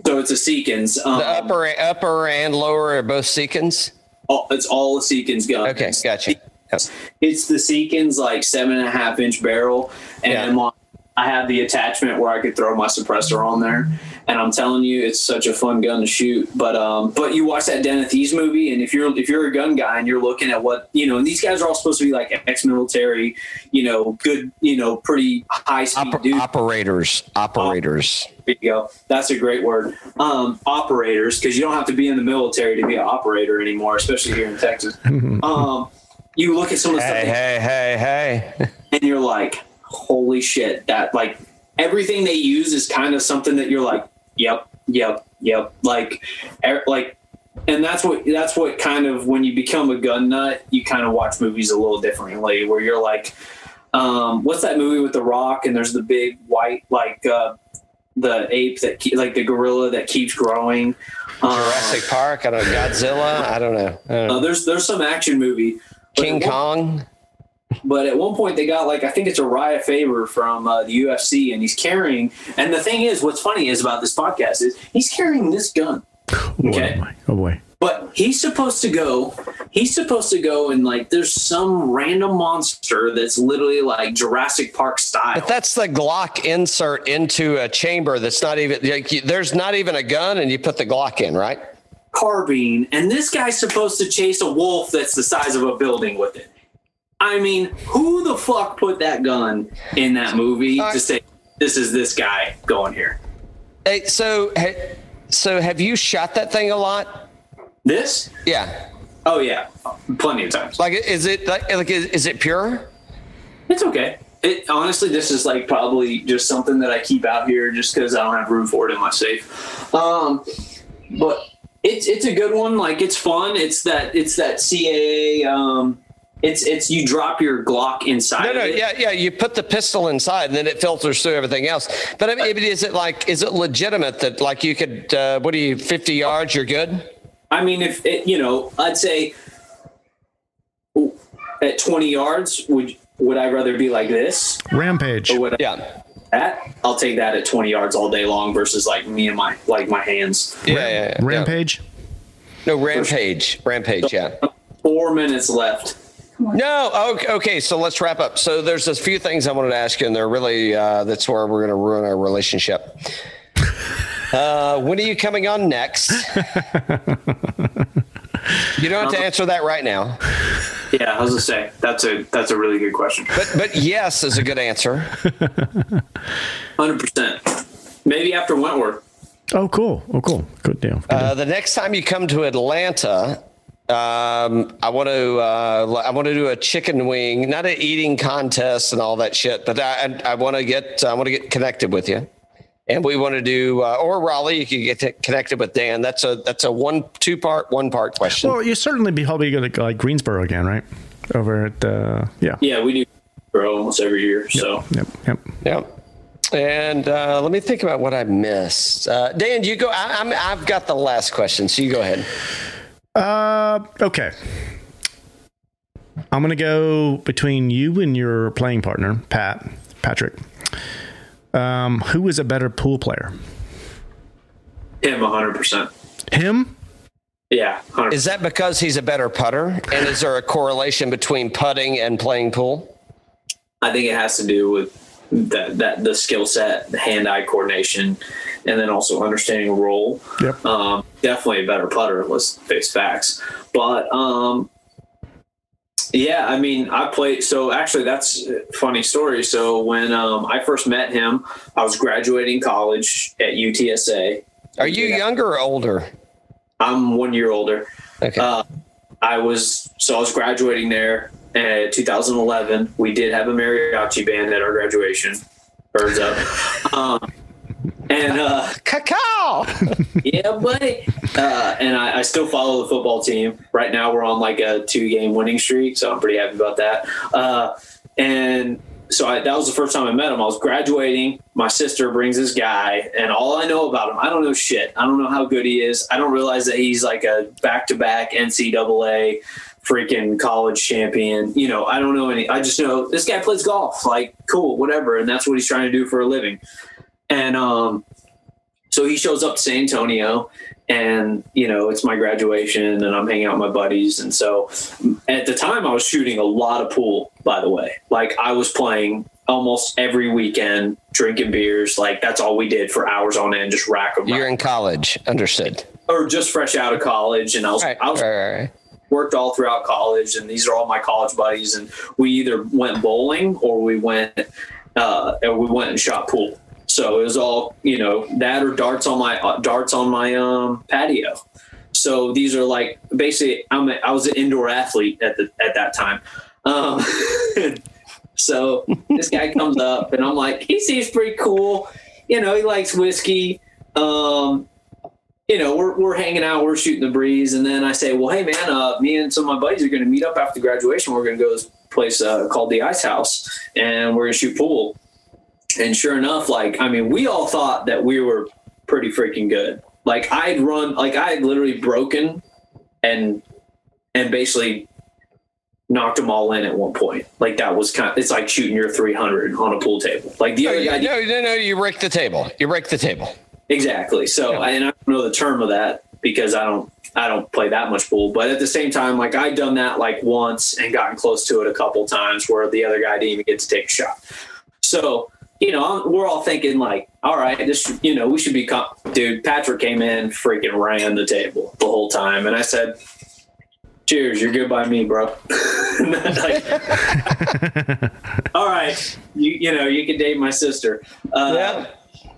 so it's a Seekins. Um, The upper upper and lower are both Seekins. Oh, it's all a Seekins gun. Okay, gotcha. Yep. It's the Seekins like seven and a half inch barrel, and Yeah. I have the attachment where I could throw my suppressor on there. And I'm telling you, it's such a fun gun to shoot. But um, but you watch that Den of Thieves movie, and if you're if you're a gun guy and you're looking at what you know, and these guys are all supposed to be like ex-military, you know, good, you know, pretty high speed Oper- dudes. operators. Operators. There you go. That's a great word. Um, operators, because you don't have to be in the military to be an operator anymore, especially here in Texas. um, you look at some of the Hey, stuff hey, hey, hey. and you're like, holy shit, that like everything they use is kind of something that you're like, yep, yep, yep. Like, er, like, and that's what that's what kind of when you become a gun nut, you kind of watch movies a little differently, where you're like, um, what's that movie with The Rock and there's the big white like uh, the ape that ke- like the gorilla that keeps growing. Um, Jurassic Park. I don't know. Godzilla. I don't know. I don't know. uh, there's there's some action movie. King Kong. But at one point, they got like I think it's a Urijah Faber from uh, the UFC, and he's carrying. And the thing is, what's funny is about this podcast is he's carrying this gun. Okay. Oh boy. Oh boy. But he's supposed to go. He's supposed to go and like there's some random monster that's literally like Jurassic Park style. But that's the Glock insert into a chamber that's not even like you- there's not even a gun, and you put the Glock in, right? carbine, and this guy's supposed to chase a wolf that's the size of a building with it. I mean, who the fuck put that gun in that movie Uh, to say this is this guy going here? Hey, so so have you shot that thing a lot? This? Yeah. Oh yeah, plenty of times. Like, is it like, like is, is it pure? It's okay. It honestly, this is like probably just something that I keep out here just because I don't have room for it in my safe. Um, but it's it's a good one. Like it's fun. It's that it's that CAA. Um, it's it's you drop your Glock inside. No, no, of it. yeah, yeah. You put the pistol inside, and then it filters through everything else. But I mean, is it like, is it legitimate that like you could, uh, what do you, fifty yards, you're good? I mean, if it, you know, I'd say at 20 yards, would would I rather be like this Rampage. or would I Yeah, that? I'll take that at 20 yards all day long versus like me and my like my hands. yeah, yeah. yeah, yeah. Rampage. No, rampage, rampage. Yeah. Four minutes left. No, okay, okay. So let's wrap up. So there's a few things I wanted to ask you, and they're really uh, that's where we're going to ruin our relationship. Uh, when are you coming on next? you don't have to answer that right now, Yeah, I was gonna say that's a that's a really good question. but but yes is a good answer. Hundred percent. Maybe after Wentworth. Oh, cool. Oh, cool. Good deal. Good deal. Uh, the next time you come to Atlanta, um, I want to uh, I want to do a chicken wing, not an eating contest and all that shit, but I I, I want to get I want to get connected with you, and we want to do uh, or Raleigh. You can get connected with Dan. That's a that's a one two part one part question. well, you certainly be probably going to go like Greensboro again, right? Over at uh, yeah. Yeah, we do for almost every year. So Yep. Yep. Yep. And uh, let me think about what I missed. Uh, Dan, you go. I, I'm, I've got the last question, so you go ahead. Uh, okay. I'm gonna go between you and your playing partner, Pat Patrick. Um, who is a better pool player? him hundred percent. Him? Yeah, 100. Is that because he's a better putter? And is there a correlation between putting and playing pool? I think it has to do with that that the skill set, hand-eye coordination, and then also understanding role. Yep. Um, definitely a better putter. Let's face facts. But um, yeah, I mean, I played. So actually, that's a funny story. So when um, I first met him, I was graduating college at UTSA. Are you younger or older? I'm one year older. Okay. Uh, I was so I was graduating there in 2011. We did have a mariachi band at our graduation. Birds up. Um, and uh, Cacao. yeah, buddy. Uh, and I, I still follow the football team. Right now, we're on like a two game winning streak, so I'm pretty happy about that. Uh, and so I, that was the first time I met him. I was graduating. My sister brings this guy, and all I know about him, I don't know shit. I don't know how good he is. I don't realize that he's like a back to back NCAA freaking college champion. You know, I don't know any. I just know this guy plays golf. Like, cool, whatever. And that's what he's trying to do for a living. And um, so he shows up to San Antonio, and you know it's my graduation, and I'm hanging out with my buddies. And so at the time, I was shooting a lot of pool. By the way, like I was playing almost every weekend, drinking beers. Like that's all we did for hours on end, just rack them. You're in college. Understood. or just fresh out of college, and I was right. I was right, right. Worked all throughout college, and these are all my college buddies. And we either went bowling or we went uh, or we went and shot pool. So it was all you know that or darts on my uh, darts on my um, patio. So these are like basically I'm a, I was an indoor athlete at the at that time. Um, so this guy comes up and I'm like, he seems pretty cool. You know, he likes whiskey. Um, you know, we're, we're hanging out, we're shooting the breeze. And then I say, well, hey, man, uh, me and some of my buddies are going to meet up after graduation. We're going to go to this place uh, called the Ice House and we're going to shoot pool. And sure enough, like I mean, we all thought that we were pretty freaking good. Like I'd run, like I had literally broken and and basically knocked them all in at one point. Like that was kind. Of, it's like shooting your 300 on a pool table. Like the No, other you- guy, no, no, no, you break the table. You break the table. Exactly. So and I don't know the term of that because I don't I don't play that much pool. But at the same time, like I'd done that like once and gotten close to it a couple times where the other guy didn't even get to take a shot. So you know, I'm- we're all thinking like, all right, this, you know, we should be, com-. dude. Patrick came in, freaking ran the table the whole time, and I said, "Cheers, you're good by me, bro." Like, all right, you you know, you can date my sister. Uh, Yeah.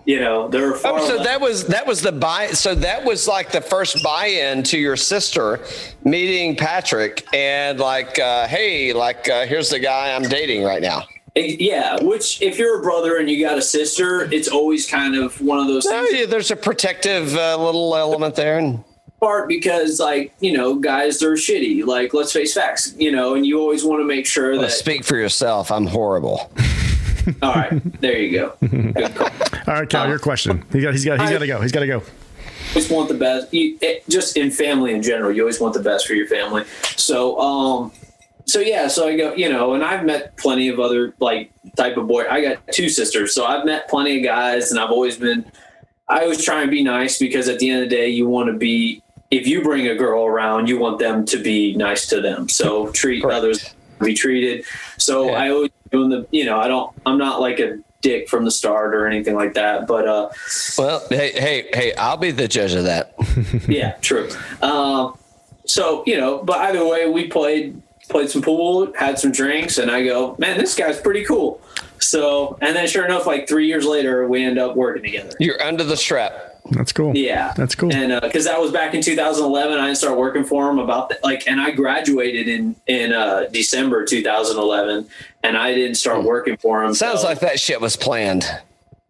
You know, there are Oh, so less- that was that was the buy. So that was like the first buy-in to your sister meeting Patrick, and like, uh, hey, like, uh, here's the guy I'm dating right now. Yeah, which if you're a brother and you got a sister, it's always kind of one of those things. yeah, there's a protective uh, little element there, and Part because like you know, guys they're shitty. Like let's face facts, you know, and you always want to make sure well, that. speak for yourself. I'm horrible. all right, there you go. All right, Cal, your question. He got, he's got, he's got to go. He's got to go. always want the best. You, it, just in family in general, you always want the best for your family. So, um, so yeah, so I go, you know, and I've met plenty of other like type of boy. I got two sisters, so I've met plenty of guys, and I've always been. I always try and be nice because at the end of the day, you want to be. If you bring a girl around, you want them to be nice to them. So treat Correct. others to be treated. So Yeah. I always doing the. You know, I don't. I'm not like a dick from the start or anything like that. But uh, Well, hey, hey, hey, I'll be the judge of that. yeah, true. Um, so you know, but either way, we played played some pool, had some drinks, and I go, man, this guy's pretty cool. So, and then sure enough, like three years later, we end up working together. You're under the strap. That's cool. Yeah, That's cool. And uh, because that was back in 2011, I didn't start working for him about that. Like, and I graduated in in uh, December 2011, and I didn't start hmm. working for him. Sounds till- like that shit was planned.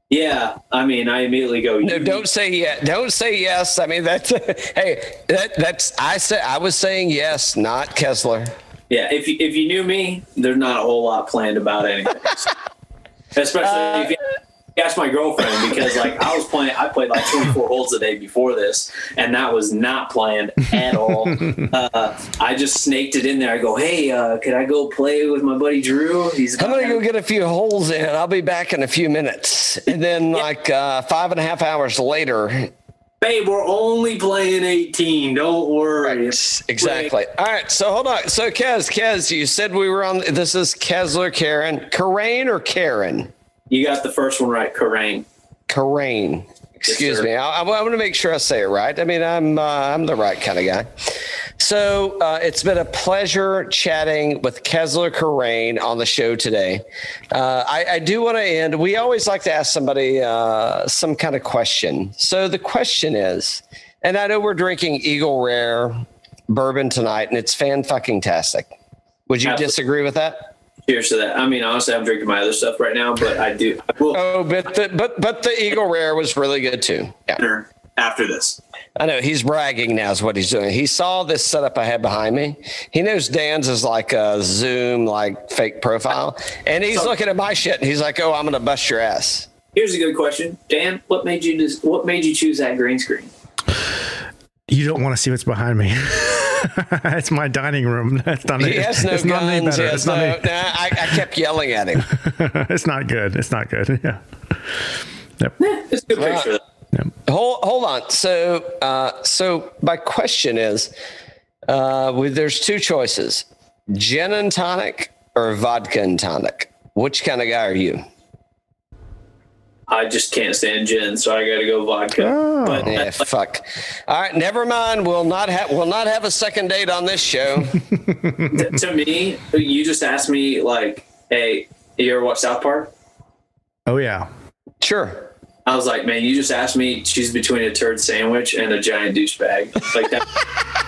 yeah. I mean, I immediately go. No, don't say yes. Don't say yes. I mean, that's hey, that, that's I said I was saying yes, not Kessler. Yeah, if you, if you knew me, there's not a whole lot planned about anything. Especially if you uh, ask my girlfriend, because like I was playing, I played like 24 holes a day before this, and that was not planned at all. uh, I just snaked it in there. I go, hey, uh, could I go play with my buddy Drew? He's I'm gonna go get a few holes in. I'll be back in a few minutes, and then like uh, five and a half hours later. babe, we're only playing 18. Don't worry. Exactly. All right. So hold on. So Kez, Kez, you said we were on. This is Kessler, Karen, Karain or Karen? You got the first one right, Karain. Karain. Excuse sir. me. I, I, want to make sure I say it right. I mean, I'm uh, I'm the right kind of guy. So uh, it's been a pleasure chatting with Kessler Karain on the show today. Uh, I, I do want to end. We always like to ask somebody uh, some kind of question. So the question is, and I know we're drinking Eagle Rare bourbon tonight, and it's fan fucking tastic. Would you Absolutely. disagree with that? Cheers to that. I mean, honestly, I'm drinking my other stuff right now, but I do. I will Oh, but the, but but the Eagle Rare was really good too. Yeah. after this. I know he's bragging now is what he's doing. He saw this setup I had behind me. He knows Dan's is like a Zoom like fake profile, and he's looking at my shit and he's like, "Oh, I'm gonna bust your ass." Here's a good question, Dan. What made you des- What made you choose that green screen? You don't want to see what's behind me. it's my dining room. That's not. He has no it's not any guns. better. He It's has not. no, any- nah, I, I kept yelling at him. it's not good. It's not good. Yeah. Yep. It's a good Well, picture. hold hold on. So uh, so my question is, uh, with, there's two choices: gin and tonic or vodka and tonic. Which kind of guy are you? I just can't stand gin, so I got to go vodka. Oh. But Yeah, like, fuck. All right, never mind. We'll not have we'll not have a second date on this show. to me, you just asked me like, "Hey, you ever watch South Park?" Oh yeah. sure. I was like, "Man, you just asked me. She's between a turd sandwich and a giant douchebag." Like that.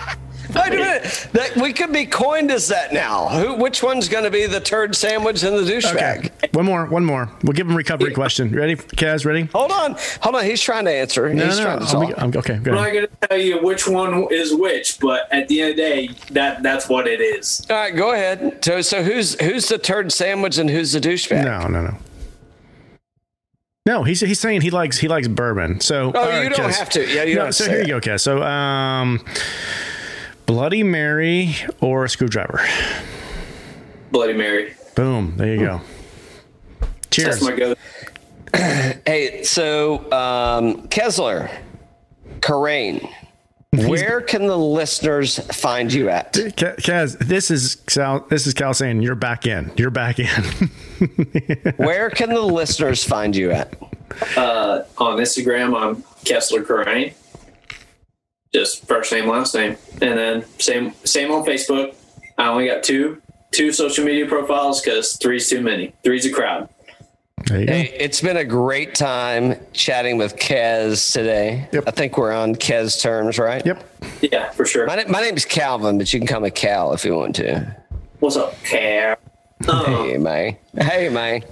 Wait a minute. That we could be coined as that now. Who? Which one's going to be the turd sandwich and the douchebag? Okay. One more. One more. We'll give him recovery question. Ready, Kaz? Ready? Hold on. Hold on. He's trying to answer. No, He's no, trying no. to I'll talk. be- I'm- okay. Go I'm ahead. not gonna tell you which one is which, but at the end of the day, that that's what it is. All right, go ahead. So, so who's who's the turd sandwich and who's the douchebag? No, no, no. No, he's he's saying he likes he likes bourbon. So Oh, you right, don't Kez. have to. Yeah, you No, don't so say here it. you go, Kez. So um, Bloody Mary or a screwdriver. Bloody Mary. Boom. There you go. Cheers. That's my go. Hey, so um, Kessler, Karain, where can the listeners find you at? Ke- Kez, this is Cal. This is Cal saying you're back in. You're back in. Where can the listeners find you at? Uh, on Instagram, I'm Kessler Karain. Just first name, last name, and then same same on Facebook. I only got two two social media profiles because three's too many. Three's a crowd. There go. Hey, it's been a great time chatting with Kez today. Yep. I think we're on Kez terms, right? Yep. Yeah, for sure. My, na- my name's Calvin, but you can call me Cal if you want to. What's up, Cal? Oh, Hey, man. Hey, man.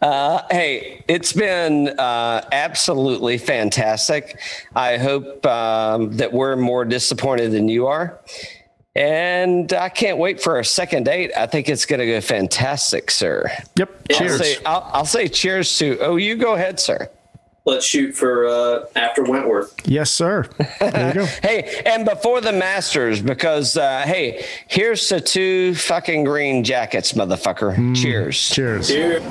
Uh, hey, it's been uh, absolutely fantastic. I hope um, that we're more disappointed than you are. And I can't wait for our second date. I think it's going to go fantastic, sir. Yep. I'll Cheers. say, I'll, I'll say cheers to. Oh, you go ahead, sir. Let's shoot for uh, after Wentworth. yes, sir. There you go. Hey, and before the Masters, because uh, hey, here's the two fucking green jackets, motherfucker. Cheers. Cheers. Cheers.